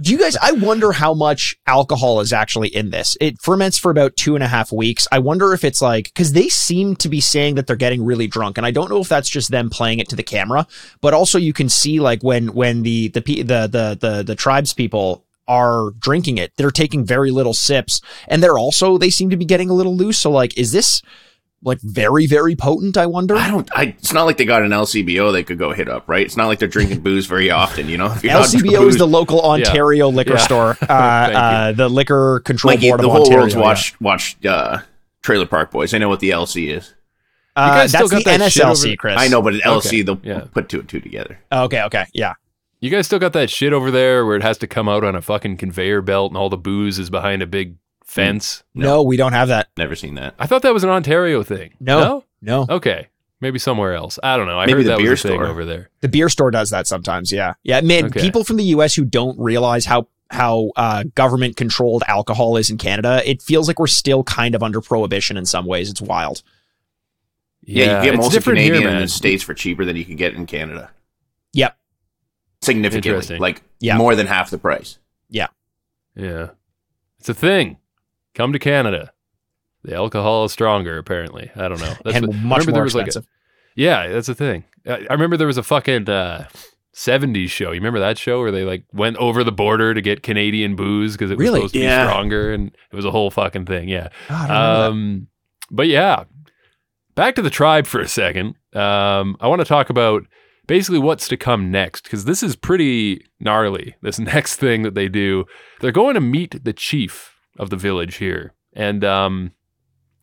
do you guys, I wonder how much alcohol is actually in this. It ferments for about two and a half weeks. I wonder if it's like, cause they seem to be saying that they're getting really drunk. And I don't know if that's just them playing it to the camera, but also you can see like when, when the, the, the, the, the, the tribes people are drinking it, they're taking very little sips and they're also, they seem to be getting a little loose. So like, is this like very, very potent? I wonder. I don't. I, it's not like they got an LCBO they could go hit up, right? It's not like they're drinking booze very often. You know, if you're not LCBO is the local Ontario liquor Yeah. store, uh, uh, the liquor control like board the of whole Ontario. world's yeah. watched watched uh, Trailer Park Boys. I know what the LC is. Uh, guys still that's the got that shit NSLC, over- Chris. I know, but LC Okay, they'll yeah. put two and two together. Okay, okay, yeah. You guys still got that shit over there where it has to come out on a fucking conveyor belt and all the booze is behind a big fence. No. we don't have that. Never seen that. I thought that was an Ontario thing. No. No, Okay. Maybe somewhere else. I don't know. I Maybe heard the that beer was a thing store. over there. the beer store does that sometimes. Yeah, yeah. Man, Okay. people from the U.S. who don't realize how how uh, government controlled alcohol is in Canada, it feels like we're still kind of under prohibition in some ways. It's wild. Yeah, you get it's most of different here, Canadian in the states for cheaper than you can get in Canada. Yep. Significantly, like Yeah. more than half the price. Yeah. Yeah. It's a thing. Come to Canada. The alcohol is stronger, apparently. I don't know. and what- much remember there more was like a- expensive. yeah, that's a thing. I, I remember there was a fucking uh, 70s show. You remember that show where they like went over the border to get Canadian booze because it was Really? supposed to Yeah. be stronger and it was a whole fucking thing. Yeah. I don't remember that. Um, but yeah, back to the tribe for a second. Um, I want to talk about basically what's to come next because this is pretty gnarly. This next thing that they do, they're going to meet the chief of the village here, and um,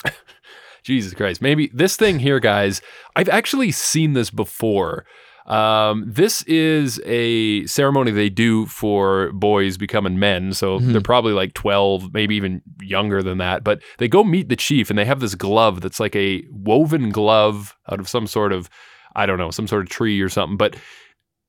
Jesus Christ, maybe this thing here, guys. I've actually seen this before. Um, this is a ceremony they do for boys becoming men. So Mhm. they're probably like 12, maybe even younger than that. But they go meet the chief and they have this glove that's like a woven glove out of some sort of, I don't know, some sort of tree or something. But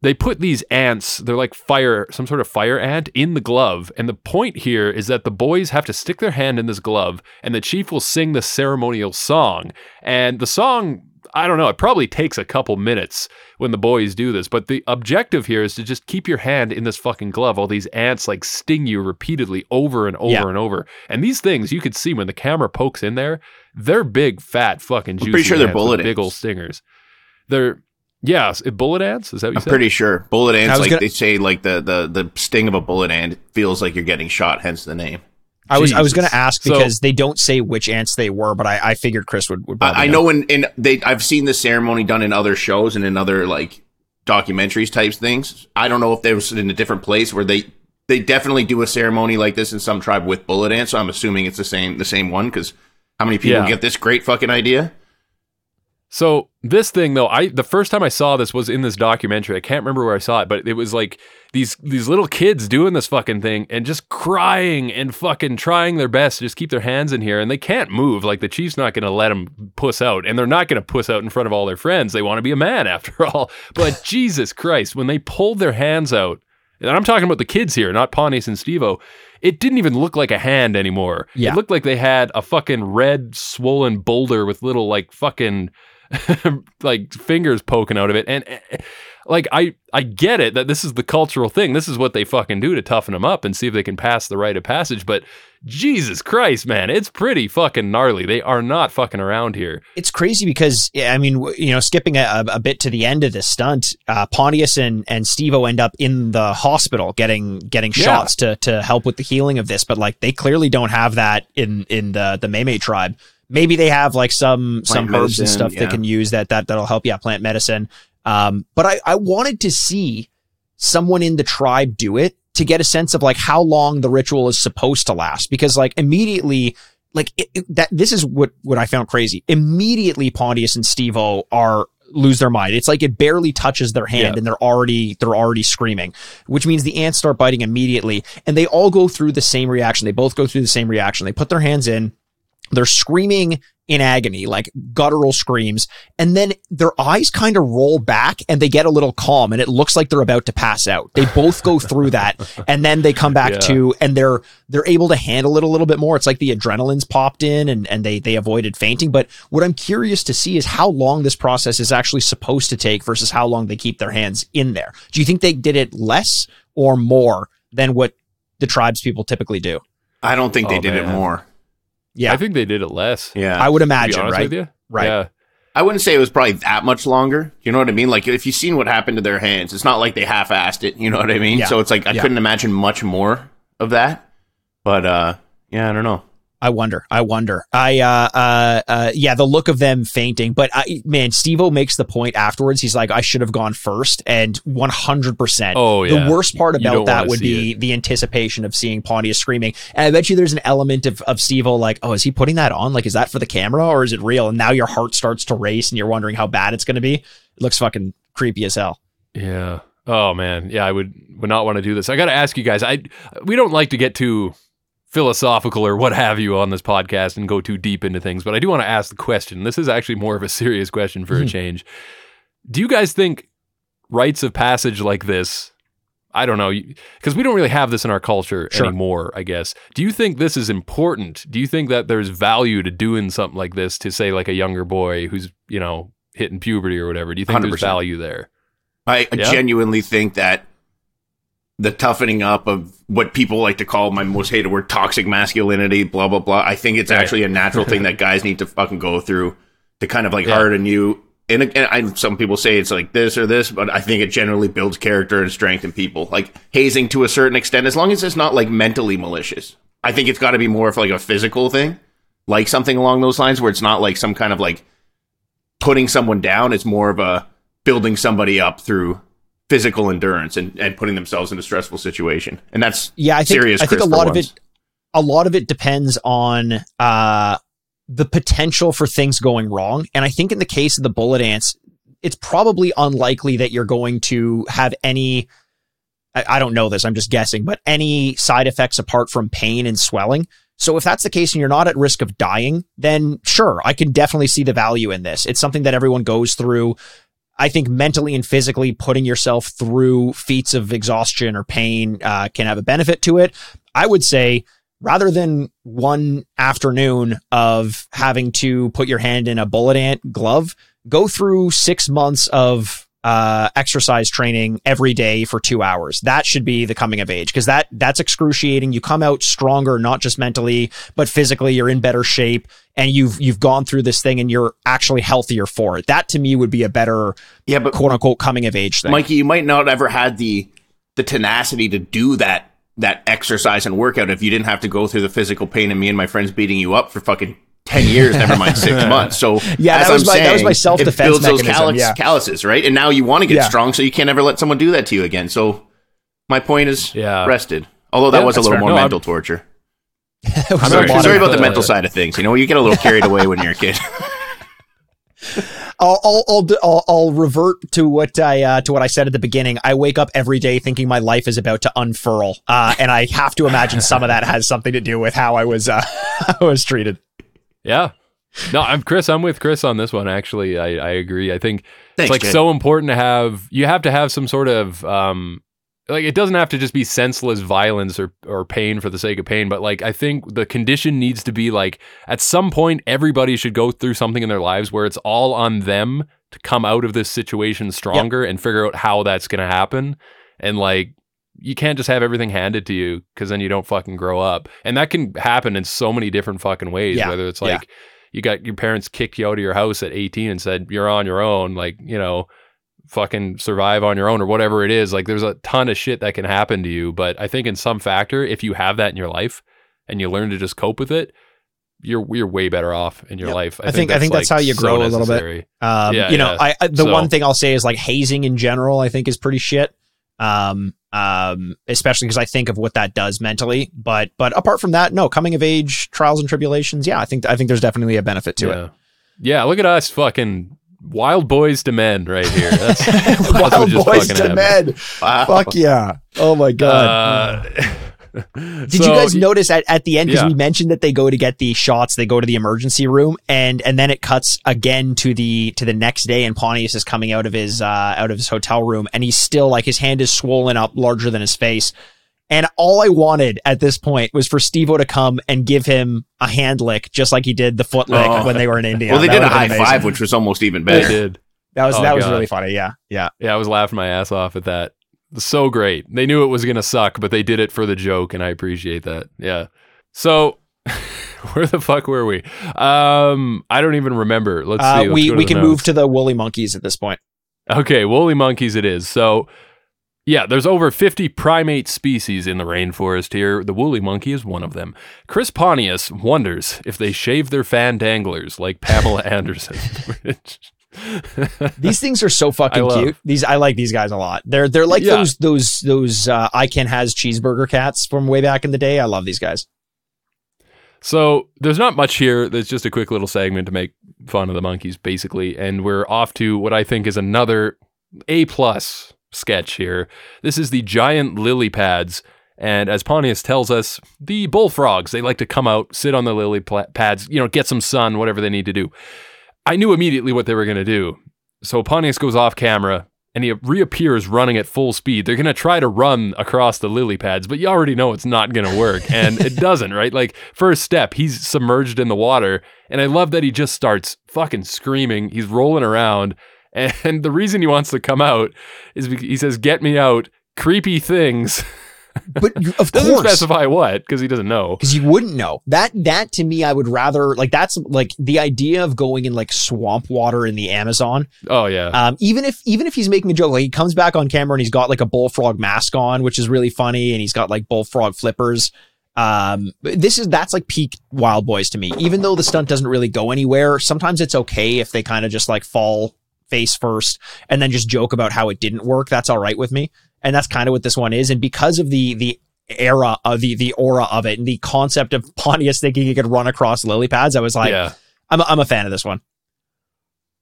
they put these ants, they're like fire, some sort of fire ant in the glove. And the point here is that the boys have to stick their hand in this glove and the chief will sing the ceremonial song. And the song, I don't know, it probably takes a couple minutes when the boys do this. But the objective here is to just keep your hand in this fucking glove while these ants like sting you repeatedly over and over Yeah. and over. And these things you could see when the camera pokes in there, they're big, fat, fucking juicy. pretty sure they're bullet big old stingers. They're yeah, s- bullet ants. Is that what you said? I'm said? pretty sure bullet ants, like gonna- they say, like the, the the sting of a bullet ant feels like you're getting shot, hence the name. I was I was going to ask So- because they don't say which ants they were, but I, I figured Chris would. would probably I, I know in, in they I've seen this ceremony done in other shows and in other like documentaries types things. I don't know if they was in a different place where they they definitely do a ceremony like this in some tribe with bullet ants. So I'm assuming it's the same the same one because how many people Yeah. get this great fucking idea? So this thing though, I the first time I saw this was in this documentary. I can't remember where I saw it, but it was like these these little kids doing this fucking thing and just crying and fucking trying their best to just keep their hands in here and they can't move. Like the chief's not going to let them puss out and they're not going to puss out in front of all their friends. They want to be a man after all. But Jesus Christ, when they pulled their hands out, and I'm talking about the kids here, not Pontius and Steve-O, it didn't even look like a hand anymore. Yeah. It looked like they had a fucking red swollen boulder with little like fucking like fingers poking out of it and eh, like I I get it that this is the cultural thing. This is what they fucking do to toughen them up and see if they can pass the rite of passage, but Jesus Christ, man, it's pretty fucking gnarly. They are not fucking around here. it's crazy because I mean, you know, skipping a, a bit to the end of the stunt, uh, Pontius and and Steve-O end up in the hospital getting getting Yeah. shots to to help with the healing of this, but like they clearly don't have that in in the the Meme tribe. Maybe they have like some some herbs and medicine, stuff they can use that that that'll help. Yeah, plant medicine. Um, but I I wanted to see someone in the tribe do it to get a sense of like how long the ritual is supposed to last because like immediately like it, it- that. This is what what I found crazy. Immediately, Pontius and Steve-O are lose their mind. It's like it barely touches their hand Yeah. and they're already they're already screaming, which means the ants start biting immediately and they all go through the same reaction. They both go through the same reaction. They put their hands in, they're screaming in agony, like guttural screams, and then their eyes kind of roll back and they get a little calm and it looks like they're about to pass out. They both go through that and then they come back Yeah. to and they're they're able to handle it a little bit more. It's like the adrenaline's popped in and and they they avoided fainting. But what I'm curious to see is how long this process is actually supposed to take versus how long they keep their hands in there. Do you think they did it less or more than what the tribes people typically do? I don't think they Oh, did it more. Yeah, I think they did it less. Yeah. I would to be imagine, right? with you. Right. Yeah. I wouldn't say it was probably that much longer. You know what I mean? Like if you've seen what happened to their hands, it's not like they half-assed it. You know what I mean? Yeah. So it's like I Yeah. couldn't imagine much more of that. But uh, yeah, I don't know. I wonder. I wonder. I uh uh uh yeah, the look of them fainting, but I man, Steve-O makes the point afterwards. He's like, I should have gone first, and one hundred percent. Oh, yeah. The worst part about that would be the anticipation of seeing Pontius screaming, and I bet you there's an element of of Steve-O like, oh, is he putting that on? Like, is that for the camera or is it real? And now your heart starts to race, and you're wondering how bad it's going to be. It looks fucking creepy as hell. Yeah. Oh man. Yeah, I would would not want to do this. I got to ask you guys. I we don't like to get too philosophical or what have you on this podcast and go too deep into things, but I do want to ask the question. This is actually more of a serious question for a Mhm. change. Do you guys think rites of passage like this I don't know, because we don't really have this in our culture Sure. anymore, I guess. Do you think this is important? Do you think that there's value to doing something like this to say like a younger boy who's, you know, hitting puberty or whatever? Do you think there's 100%. value there? I Yeah. genuinely think that the toughening up of what people like to call my most hated word toxic masculinity, blah blah blah. I think it's Right. actually a natural thing that guys need to fucking go through to kind of like Yeah. harden you. And again, I, some people say it's like this or this, but I think it generally builds character and strength in people. Like hazing to a certain extent, as long as it's not like mentally malicious. I think it's got to be more of like a physical thing, like something along those lines, where it's not like some kind of like putting someone down. It's more of a building somebody up through physical endurance and, and putting themselves in a stressful situation. And that's Yeah, I think serious. I think a lot of it a lot of it depends on uh the potential for things going wrong. And I think in the case of the bullet ants, it's probably unlikely that you're going to have any I, I don't know this, I'm just guessing, but any side effects apart from pain and swelling. So if that's the case and you're not at risk of dying, then sure, I can definitely see the value in this. It's something that everyone goes through. I think mentally and physically putting yourself through feats of exhaustion or pain uh, can have a benefit to it. I would say rather than one afternoon of having to put your hand in a bullet ant glove, go through six months of uh, exercise training every day for two hours. That should be the coming of age because that that's excruciating. You come out stronger, not just mentally, but physically. You're in better shape, and you've you've gone through this thing, and you're actually healthier for it. That to me would be a better yeah, but quote unquote coming of age thing. Mikey, you might not ever had the the tenacity to do that that exercise and workout if you didn't have to go through the physical pain and me and my friends beating you up for fucking ten years, never mind six months. So Yeah, as that was I'm my- that was my self-defense It builds those mechanism, yeah. calluses, right? And now you want to get Yeah. strong, so you can't ever let someone do that to you again. So my point is Yeah. rested. Although that Yeah, was a little fair. more No, I'm- mental torture. That was Sorry, sorry about the uh, mental side of things. You know, you get a little carried away when you're a kid. I'll, I'll, I'll, d- I'll, I'll revert to what I, uh, to what I said at the beginning. I wake up every day thinking my life is about to unfurl. Uh, and I have to imagine some of that has something to do with how I was, uh, how I was treated. Yeah. No, I'm Chris. I'm with Chris on this one. Actually, I, I agree. I think Thanks, it's like Jay. so important to have. You have to have some sort of um, like it doesn't have to just be senseless violence or or pain for the sake of pain. But like I think the condition needs to be like at some point everybody should go through something in their lives where it's all on them to come out of this situation stronger and figure out how that's going to happen. And like you can't just have everything handed to you because then you don't fucking grow up. And that can happen in so many different fucking ways. Yeah. Whether it's Yeah. like you got your parents kicked you out of your house at 18 and said you're on your own, like you know, fucking survive on your own or whatever it is. Like there's a ton of shit that can happen to you. But I think in some factor, if you have that in your life and you learn to just cope with it, you're you're way better off in your Yep. life. I think- I think that's how you so grow a little bit. Um, Yeah, you know, yeah. I, I the So- one thing I'll say is like hazing in general, I think is pretty shit. Um, um, especially because I think of what that does mentally. But but apart from that, no coming of age trials and tribulations. Yeah, I think I think there's definitely a benefit to yeah. it. Yeah, look at us fucking wild boys to men right here. That's, that's what Wild just boys fucking to happened. men. Wow. Fuck yeah! Oh my god. Uh, Did you guys notice at, at the end because Yeah. we mentioned that they go to get the shots, they go to the emergency room, and and then it cuts again to the to the next day, and Pontius is coming out of his uh out of his hotel room, and he's still like his hand is swollen up larger than his face, and all I wanted at this point was for Steve-O to come and give him a hand lick, just like he did the foot lick Oh. when they were in India. well, they That did a would've high amazing. five, which was almost even better. They did. That was Oh, that was really funny. Yeah, yeah. Yeah, I was laughing my ass off at that. So great. They knew it was going to suck, but they did it for the joke, and I appreciate that. Yeah. So, where the fuck were we? Um, I don't even remember. Let's Uh, see. Let's we we the can move to the woolly monkeys at this point. Okay, woolly monkeys it is. So, yeah, there's over 50 primate species in the rainforest here. The woolly monkey is one of them. Chris Pontius wonders if they shave their fan fandanglers like Pamela Anderson. These things are so fucking cute. These I like these guys a lot. They're they're like Yeah. those those those uh, I can has cheeseburger cats from way back in the day. I love these guys. So there's not much here. There's just a quick little segment to make fun of the monkeys, basically, and we're off to what I think is another A plus sketch here. This is the giant lily pads, and as Pontius tells us, the bullfrogs they like to come out, sit on the lily pla- pads, you know, get some sun, whatever they need to do. I knew immediately what they were going to do. So Pontius goes off camera and he reappears running at full speed. They're going to try to run across the lily pads, but you already know it's not going to work. And it doesn't, right? Like, first step, he's submerged in the water. And I love that he just starts fucking screaming. He's rolling around. And the reason he wants to come out is because he says, Get me out. Creepy things. But you- of Doesn't course, specify what because he doesn't know. because you wouldn't know that. That to me, I would rather like that's like the idea of going in like swamp water in the Amazon. Oh, yeah. Um, even if even if he's making a joke, like he comes back on camera and he's got like a bullfrog mask on, which is really funny, and he's got like bullfrog flippers. Um, this is that's like peak Wildboyz to me. Even though the stunt doesn't really go anywhere, sometimes it's okay if they kind of just like fall face first and then just joke about how it didn't work. That's all right with me, and that's kind of what this one is. And because of the the era of the the aura of it and the concept of Pontius thinking he could run across lily pads, I was like, yeah. I'm a, I'm a fan of this one.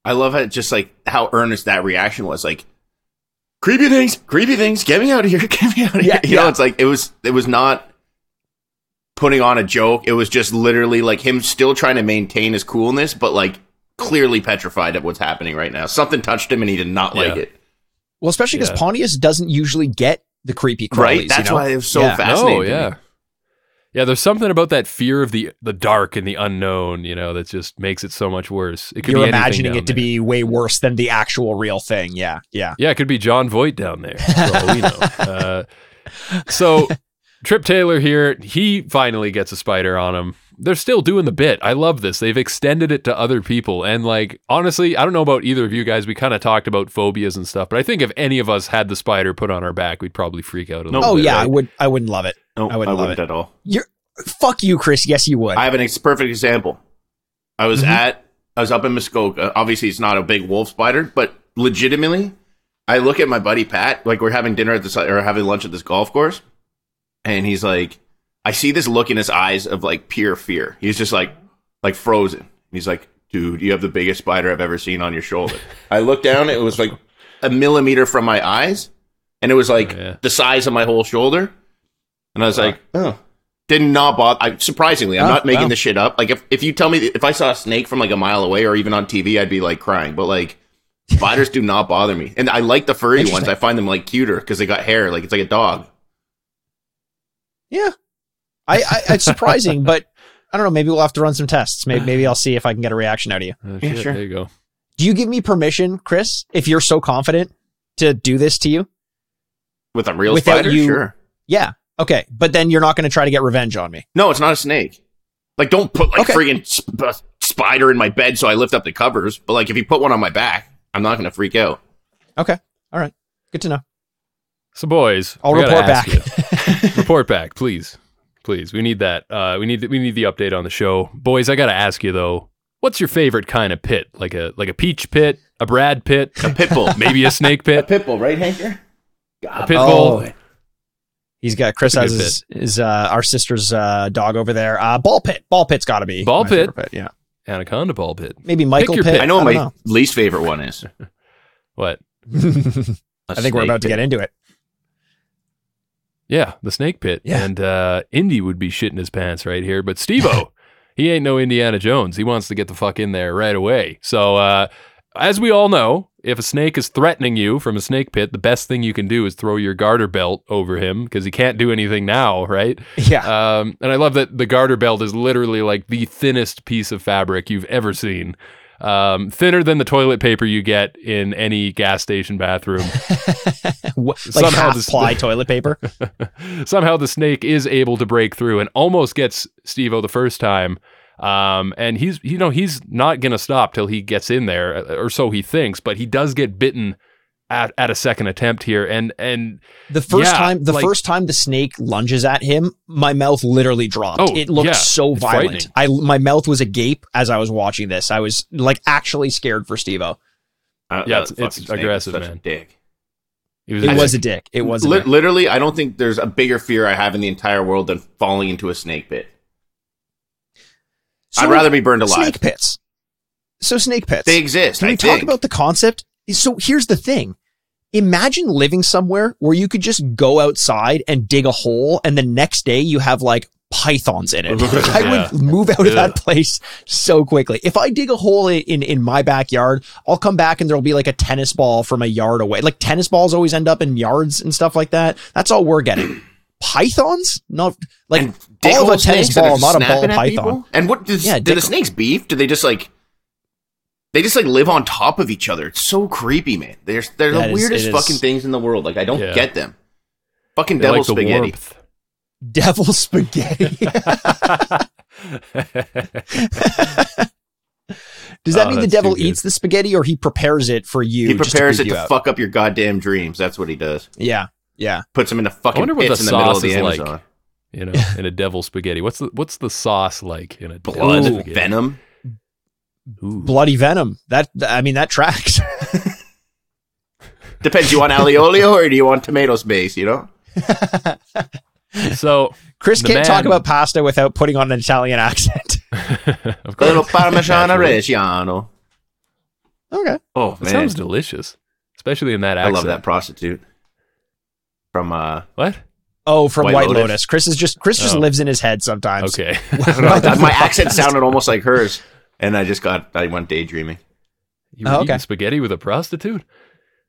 I love how just like how earnest that reaction was. Like, creepy things, creepy things, get me out of here, get me out of Yeah, here. You know, it's like it was. It was not putting on a joke. It was just literally like him still trying to maintain his coolness, but like clearly petrified at what's happening right now. Something touched him, and he did not like it. Well, especially because Yeah. Pontius doesn't usually get the creepy crawlies. Right? you That's know? why it's so Yeah. fascinating. No, to me. yeah. Yeah, there's something about that fear of the the dark and the unknown, you know, that just makes it so much worse. It could You're be imagining it to there. be way worse than the actual real thing. Yeah, yeah. Yeah, it could be Jon Voight down there. For all we know. Uh, so Trip Taylor here, he finally gets a spider on him. They're still doing the bit. I love this. They've extended it to other people. And like honestly, I don't know about either of you guys. We kind of talked about phobias and stuff, but I think if any of us had the spider put on our back, we'd probably freak out a little Oh bit. yeah, I would. I wouldn't love it. No, I wouldn't love wouldn't it. at all. You're fuck you, Chris. Yes, you would. I have an ex- perfect example. I was Mhm. at, I was up in Muskoka. Obviously, it's not a big wolf spider, but legitimately, I look at my buddy Pat. Like we're having dinner at this or having lunch at this golf course, and he's like, I see this look in his eyes of like pure fear. He's just like, like frozen. He's like, dude, you have the biggest spider I've ever seen on your shoulder. I looked down. It was like a millimeter from my eyes, and it was like Yeah. the size of my whole shoulder. And I was like, oh. Did not bother. I, surprisingly, I'm Oh, not making wow. this shit up. Like, if, if you tell me if I saw a snake from like a mile away or even on TV, I'd be like crying. But like, spiders do not bother me, and I like the furry ones. I find them like cuter because they got hair. Like it's like a dog. yeah, I, I. It's surprising, but I don't know. Maybe we'll have to run some tests. Maybe, maybe I'll see if I can get a reaction out of you. Oh, Yeah, sure. There you go. Do you give me permission, Chris, if you're so confident to do this to you? With a real Without spider, you- sure. Yeah. Okay, but then you're not going to try to get revenge on me. No, it's not a snake. Like, don't put like Okay. friggin' sp- uh, spider in my bed so I lift up the covers. But like, if you put one on my back, I'm not gonna freak out. Okay. All right. Good to know. So boys, I'll report back. report back, please, please. We need that. Uh, we need we need the update on the show, boys. I gotta ask you though, what's your favorite kind of pit? Like a like a peach pit, a Brad Pitt, A pit bull. maybe a snake pit, a pit. pit bull, right, Hanker? A pit bull. Oh. He's got Chris That's has his, his uh, our sister's uh, dog over there. Uh, ball pit. Ball pit's got to be Ball my pit. pit, Yeah, Anaconda ball pit. maybe Michael your Pitt. pit. I know what I my don't least favorite one is. What? I think we're about to pit. Uh, get into it. Yeah, the snake pit. Yeah. And uh, Indy would be shitting his pants right here, but Steve-O, he ain't no Indiana Jones. He wants to get the fuck in there right away. So, uh, as we all know, if a snake is threatening you from a snake pit, the best thing you can do is throw your garter belt over him because he can't do anything now, right? Yeah, Um, and I love that the garter belt is literally like the thinnest piece of fabric you've ever seen. Um, thinner than the toilet paper you get in any gas station bathroom. Like somehow this- ply toilet paper. Somehow the snake is able to break through and almost gets Steve-O the first time. Um, and he's, you know, he's not going to stop till he gets in there, uh, or so he thinks, but he does get bitten at, at a second attempt here. And, and The first Yeah, time, the like- first time the snake lunges at him, my mouth literally dropped. Oh, it looked yeah, so violent. I my mouth was agape as I was watching this. I was like actually scared for Steve-O. Uh, Yeah, it's- it's fucking snake is aggressive, man. dick. he was, It I was a dick. It was a Li- dick. literally, I don't think there's a bigger fear I have in the entire world than falling into a snake pit. So I'd rather be burned alive. snake pits. So snake pits. They exist. Can I we talk think. about the concept? So here's the thing. Imagine living somewhere where you could just go outside and dig a hole and the next day you have like pythons in it. I Yeah. would move out of that place so quickly. If I dig a hole in, in, in my backyard, I'll come back and there'll be like a tennis ball from a yard away. Like tennis balls always end up in yards and stuff like that. That's all we're getting. Pythons? Not like and all of a tennis snakes that are ball, not a ball python. people? And what does Yeah, do dig- the snakes beef? Do they just like they just like live on top of each other? It's so creepy, man. They're they're That the is- weirdest it is. fucking things in the world. Like I don't Yeah. get them. Fucking they devil like the spaghetti. warmth. devil spaghetti. Does that Oh, mean the devil eats the spaghetti or he prepares it for you? He prepares to it to out? fuck up your goddamn dreams. That's what he does. Yeah, yeah. Puts them in the I fucking wonder pits the in the middle of the is like. Amazon. You know, in a devil spaghetti. What's the what's the sauce like in a Blood, devil spaghetti? venom. Ooh. Bloody venom. That I mean that tracks. Depends. You want aliolio or do you want tomatoes base? You know. So, Chris can't talk about pasta without putting on an Italian accent. of A course, little Parmigiano Naturally. Reggiano. okay. Oh It man, sounds delicious, especially in that accent. I love that prostitute from uh What? Oh, from White White, Lotus. Lotus. Chris is just Chris just Oh. lives in his head sometimes. Okay. I don't know, my accent sounded almost like hers, and I just got I went daydreaming. You were Oh, eating spaghetti with a prostitute?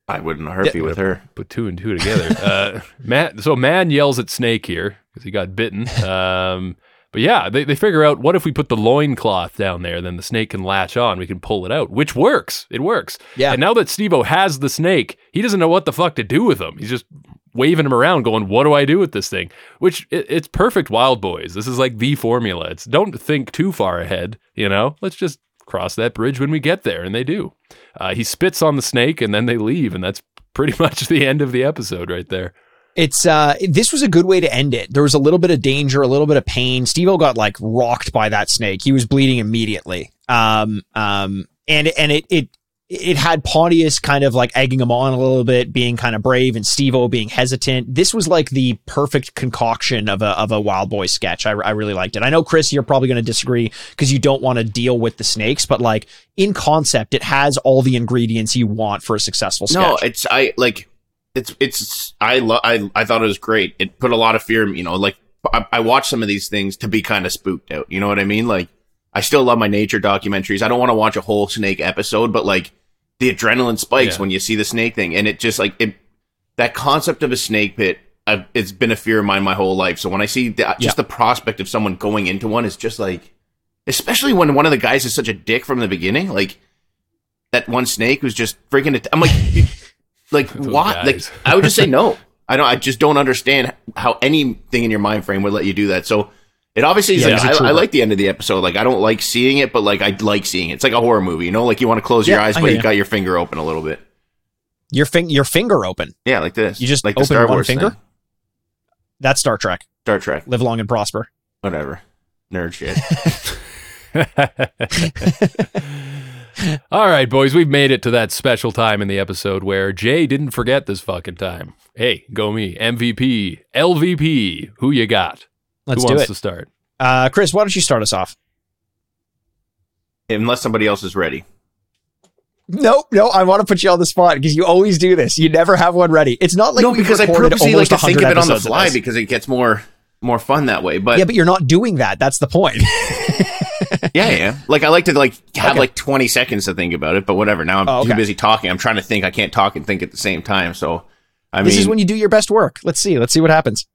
I wouldn't hurt you with her. Put two and two together. uh, Matt, so man yells at Snake here because he got bitten. Um, but yeah, they, they figure out what if we put the loincloth down there, then the snake can latch on. We can pull it out, which works. It works. Yeah. And now that Steve-O has the snake, he doesn't know what the fuck to do with him. He's just waving him around, going, "What do I do with this thing?" Which it, it's perfect. Wildboyz. This is like the formula. It's don't think too far ahead. You know, let's just cross that bridge when we get there, and they do. Uh, he spits on the snake, and then they leave, and that's pretty much the end of the episode right there. It's uh this was a good way to end it. There was a little bit of danger, a little bit of pain. Steve-O got like rocked by that snake. He was bleeding immediately. Um um and and it it it had Pontius kind of like egging him on a little bit, being kind of brave, and Steve-O being hesitant. This was like the perfect concoction of a of a Wild Boy sketch. I, I really liked it. I know Chris, you're probably going to disagree because you don't want to deal with the snakes, but like in concept, it has all the ingredients you want for a successful sketch. No, it's I like it's it's I lo- I I thought it was great. It put a lot of fear. in You know, like I, I watch some of these things to be kind of spooked out. You know what I mean? Like I still love my nature documentaries. I don't want to watch a whole snake episode, but like the adrenaline spikes Yeah. when you see the snake thing, and it just like it that concept of a snake pit. I've, it's been a fear of mine my whole life. So when I see the, just the prospect of someone going into one, it's just like, especially when one of the guys is such a dick from the beginning, like that one snake who's just freaking. It, I'm like, like what? Like. I would just say no. I don't. I just don't understand how anything in your mind frame would let you do that. So it obviously is Yeah, like he's a I, I like the end of the episode. Like I don't like seeing it, but like I like seeing it. It's like a horror movie, you know. Like you want to close your eyes, but hear you got your finger open a little bit. your fing- your finger open. Yeah, like this. You just like open the Star one Wars finger? thing. That's Star Trek. Star Trek, Live long and prosper. whatever, nerd shit. All right, boys, we've made it to that special time in the episode where Jay didn't forget this fucking time. Hey, go me. MVP, LVP. Who you got? Let's Who do wants it. to start? Uh, Chris, why don't you start us off? Unless somebody else is ready. No, no, I want to put you on the spot because you always do this. You never have one ready. It's not like no, we've because I recorded purposely like almost to think 100 of it on the episodes of fly because it gets more more fun that way. But yeah, but you're not doing that. That's the point. yeah, yeah. Like I like to like have Okay. like 20 seconds to think about it, but whatever. Now I'm Oh, too busy talking. I'm trying to think. I can't talk and think at the same time. So I this mean, this is when you do your best work. Let's see. Let's see what happens.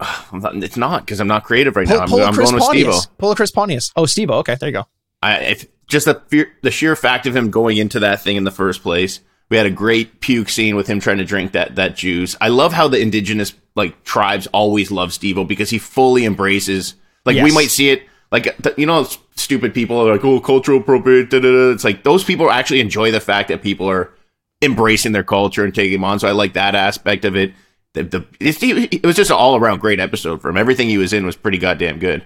I'm not, it's not because I'm not creative right Pull, now. I'm, pull I'm going with Pontius. Steve. Pull a Chris Pontius. Oh, Steve. Okay, there you go. I, if just the fear, the sheer fact of him going into that thing in the first place. We had a great puke scene with him trying to drink that that juice. I love how the indigenous like tribes always love Steve because he fully embraces. Like we might see it like you know, stupid people are like, oh, cultural appropriate. Da, da, da. It's like those people actually enjoy the fact that people are embracing their culture and taking them on. So I like that aspect of it. The, the it's, it was just an all around great episode for him. Everything he was in was pretty goddamn good.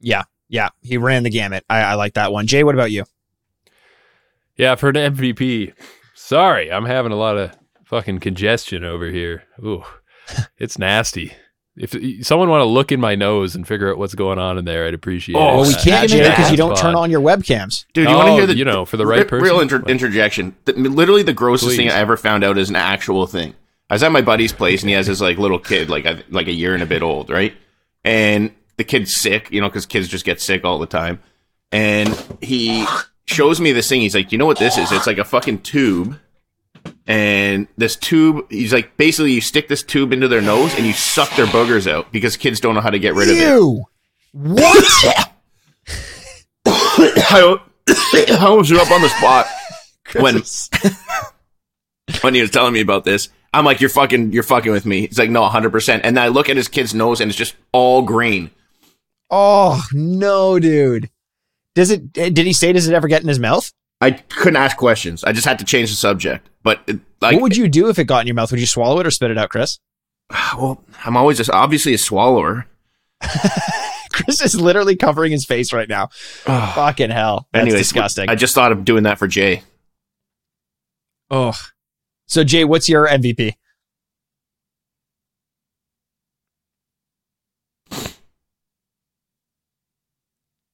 Yeah, yeah. He ran the gamut. I, I like that one. Jay, what about you? Yeah, for an MVP. Sorry, I'm having a lot of fucking congestion over here. Ooh, it's nasty. If someone want to look in my nose and figure out what's going on in there, I'd appreciate Oh, it. Well, we can't, Jay, Jay, because you don't turn on your webcams. Dude, you want to Oh, hear the you know, for the right re- person? Real inter- interjection. The, literally, the grossest thing I ever found out is an actual thing. I was at my buddy's place, and he has his like little kid, like a, like a year and a bit old, right? And the kid's sick, you know, because kids just get sick all the time. And he shows me this thing. He's like, "You know what this is? It's like a fucking tube." And this tube, he's like, basically, you stick this tube into their nose and you suck their boogers out because kids don't know how to get rid of it. Ew. What? I I almost threw up on the spot when when he was telling me about this. I'm like, you're fucking, you're fucking with me. He's like, no, 100. percent And then I look at his kid's nose, and it's just all green. oh no, dude. Does it? Eh, did he say? Does it ever get in his mouth? I couldn't ask questions. I just had to change the subject. But it, like, what would you do if it got in your mouth? Would you swallow it or spit it out, Chris? well, I'm always just obviously a swallower. Chris is literally covering his face right now. Fucking hell. That's Anyways, disgusting. I just thought of doing that for Jay. oh. So Jay, what's your MVP?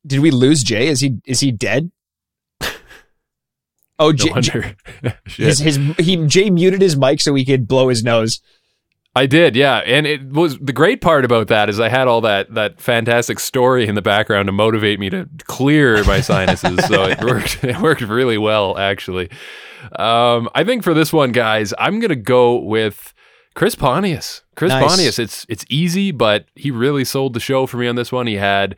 Did we lose Jay? Is he is he dead? Oh, No Jay. Shit. his, his he Jay muted his mic so he could blow his nose. I did, yeah. And it was the great part about that is I had all that that fantastic story in the background to motivate me to clear my sinuses. so it worked it worked really well actually. Um, I think for this one, guys, I'm gonna go with Chris Pontius. Chris Nice. Pontius. It's it's easy, but he really sold the show for me on this one. He had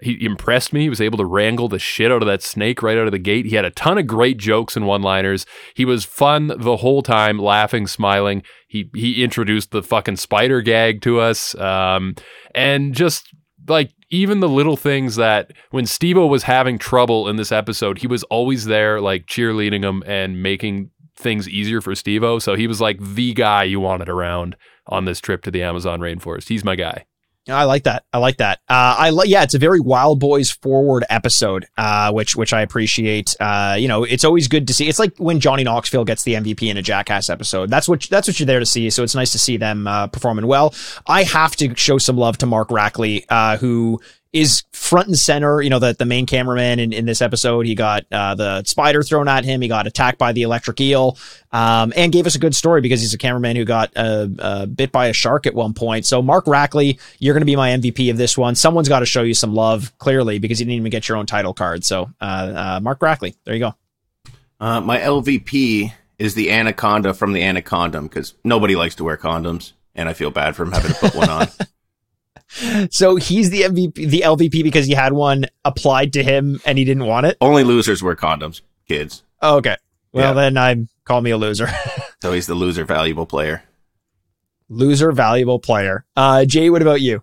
he impressed me. He was able to wrangle the shit out of that snake right out of the gate. He had a ton of great jokes and one-liners. He was fun the whole time, laughing, smiling. He he introduced the fucking spider gag to us, um, and just like even the little things that when Steve-O was having trouble in this episode, he was always there, like cheerleading him and making things easier for Steve-O. So he was like the guy you wanted around on this trip to the Amazon rainforest. He's my guy. I like that. I like that. Uh, I li- yeah, it's a very Wildboyz forward episode, uh, which which I appreciate. Uh, you know, it's always good to see. It's like when Johnny Knoxville gets the MVP in a Jackass episode. That's what that's what you're there to see. So it's nice to see them uh, performing well. I have to show some love to Mark Rackley, uh, who is front and center. You know, the the main cameraman in, in this episode. He got uh, the spider thrown at him. He got attacked by the electric eel, um, and gave us a good story because he's a cameraman who got uh, uh, bit by a shark at one point. So Mark Rackley, you're going to be my MVP of this one. Someone's got to show you some love clearly because you didn't even get your own title card. So uh, uh, Mark Rackley, there you go. Uh, my LVP is the anaconda from the anaconda because nobody likes to wear condoms, and I feel bad for him having to put one on. So he's the MVP, the LVP because he had one applied to him and he didn't want it. Only losers wear condoms, kids. Oh, okay. Well, Yeah. then I'm call me a loser. So he's the loser valuable player. loser, valuable player. Uh, Jay, what about you?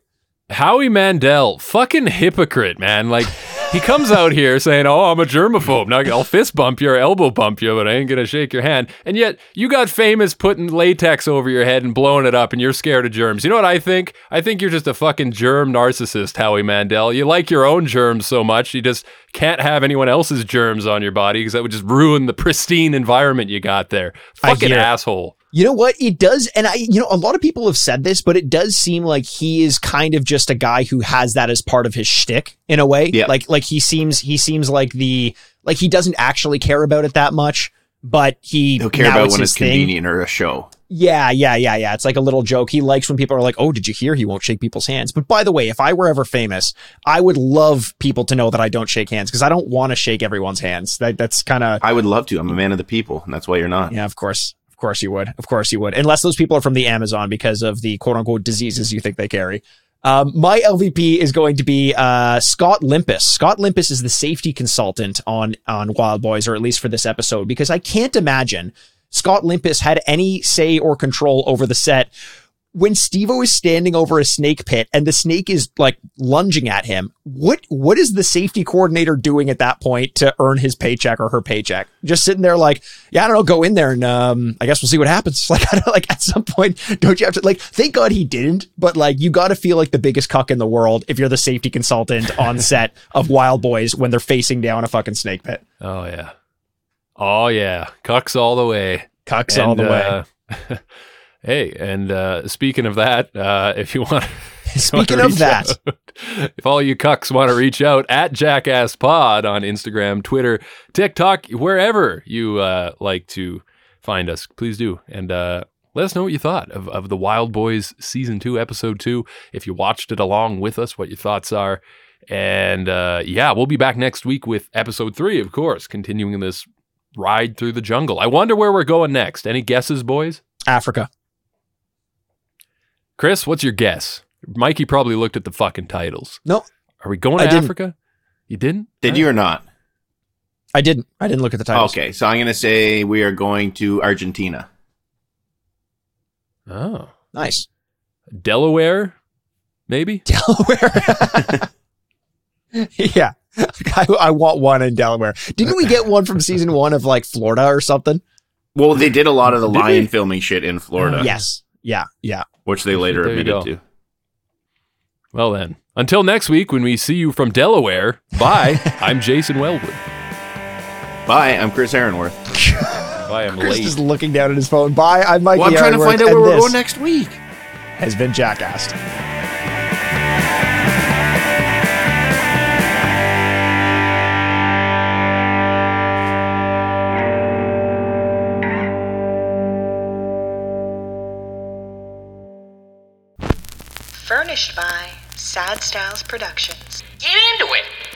Howie Mandel, fucking hypocrite, man. Like he comes out here saying, "Oh, I'm a germaphobe. Now I'll fist bump you or elbow bump you, but I ain't gonna shake your hand." And yet you got famous putting latex over your head and blowing it up, and you're scared of germs. You know what I think? I think you're just a fucking germ narcissist, Howie Mandel. You like your own germs so much, you just can't have anyone else's germs on your body because that would just ruin the pristine environment you got there. Fucking hear asshole. You know what? It does. And I, you know, a lot of people have said this, but it does seem like he is kind of just a guy who has that as part of his shtick in a way. Yeah. Like, like he seems, he seems like the, like he doesn't actually care about it that much, but he, He'll care about it's when it's thing. convenient or a show. Yeah, yeah, yeah, yeah. It's like a little joke. He likes when people are like, "Oh, did you hear? He won't shake people's hands." But by the way, if I were ever famous, I would love people to know that I don't shake hands because I don't want to shake everyone's hands. That that's kind of I would love to. I'm a man of the people, and that's why you're not. yeah. Of course, course you would. Of course you would. Unless those people are from the Amazon because of the quote unquote diseases you think they carry. Um, my LVP is going to be uh, Scott Limpus. Scott Limpus is the safety consultant on on Wildboyz, or at least for this episode, because I can't imagine Scott Limpus had any say or control over the set when Steve-O is standing over a snake pit and the snake is like lunging at him. What what is the safety coordinator doing at that point to earn his paycheck or her paycheck? Just sitting there like, yeah, I don't know, go in there and um, I guess we'll see what happens. Like, I don't, like at some point, don't you have to like? Thank God he didn't, but like, you got to feel like the biggest cuck in the world if you're the safety consultant on set of Wildboyz when they're facing down a fucking snake pit. Oh yeah. Oh yeah. Cucks all the way. Cucks all the way. uh, hey, and uh, speaking of that, uh, if you want, Speaking of that, out- if all you cucks want to reach out at Jackass Pod on Instagram, Twitter, TikTok, wherever you uh, like to find us, please do. And uh, let us know what you thought of, of the Wildboyz season two, episode two. If you watched it along with us, what your thoughts are. And uh, yeah, we'll be back next week with episode three, of course, continuing this ride through the jungle. I wonder where we're going next. Any guesses, boys? Africa. Chris, what's your guess? Mikey probably looked at the fucking titles. No, Are we going I to didn't. Africa? You didn't? Did you or not? I didn't. I didn't look at the titles. Okay, so I'm going to say we are going to Argentina. Oh. Nice. Delaware? Maybe? Delaware. yeah. I, I want one in Delaware. Didn't we get one from season one of like Florida or something? Well, they did a lot of the Did lion we? filming shit in Florida, Yes. Yeah. Yeah. Which they later There admitted to. Well then. Until next week when we see you from Delaware. Bye. I'm Jason Wellwood. Bye, I'm Chris Aaronworth. Bye, I'm Chris late. is looking down at his phone. Bye. I'm Mike. Well, I'm trying to find out where we're going next week. Has been jackassed. Furnished by Sad Styles Productions. Get into it.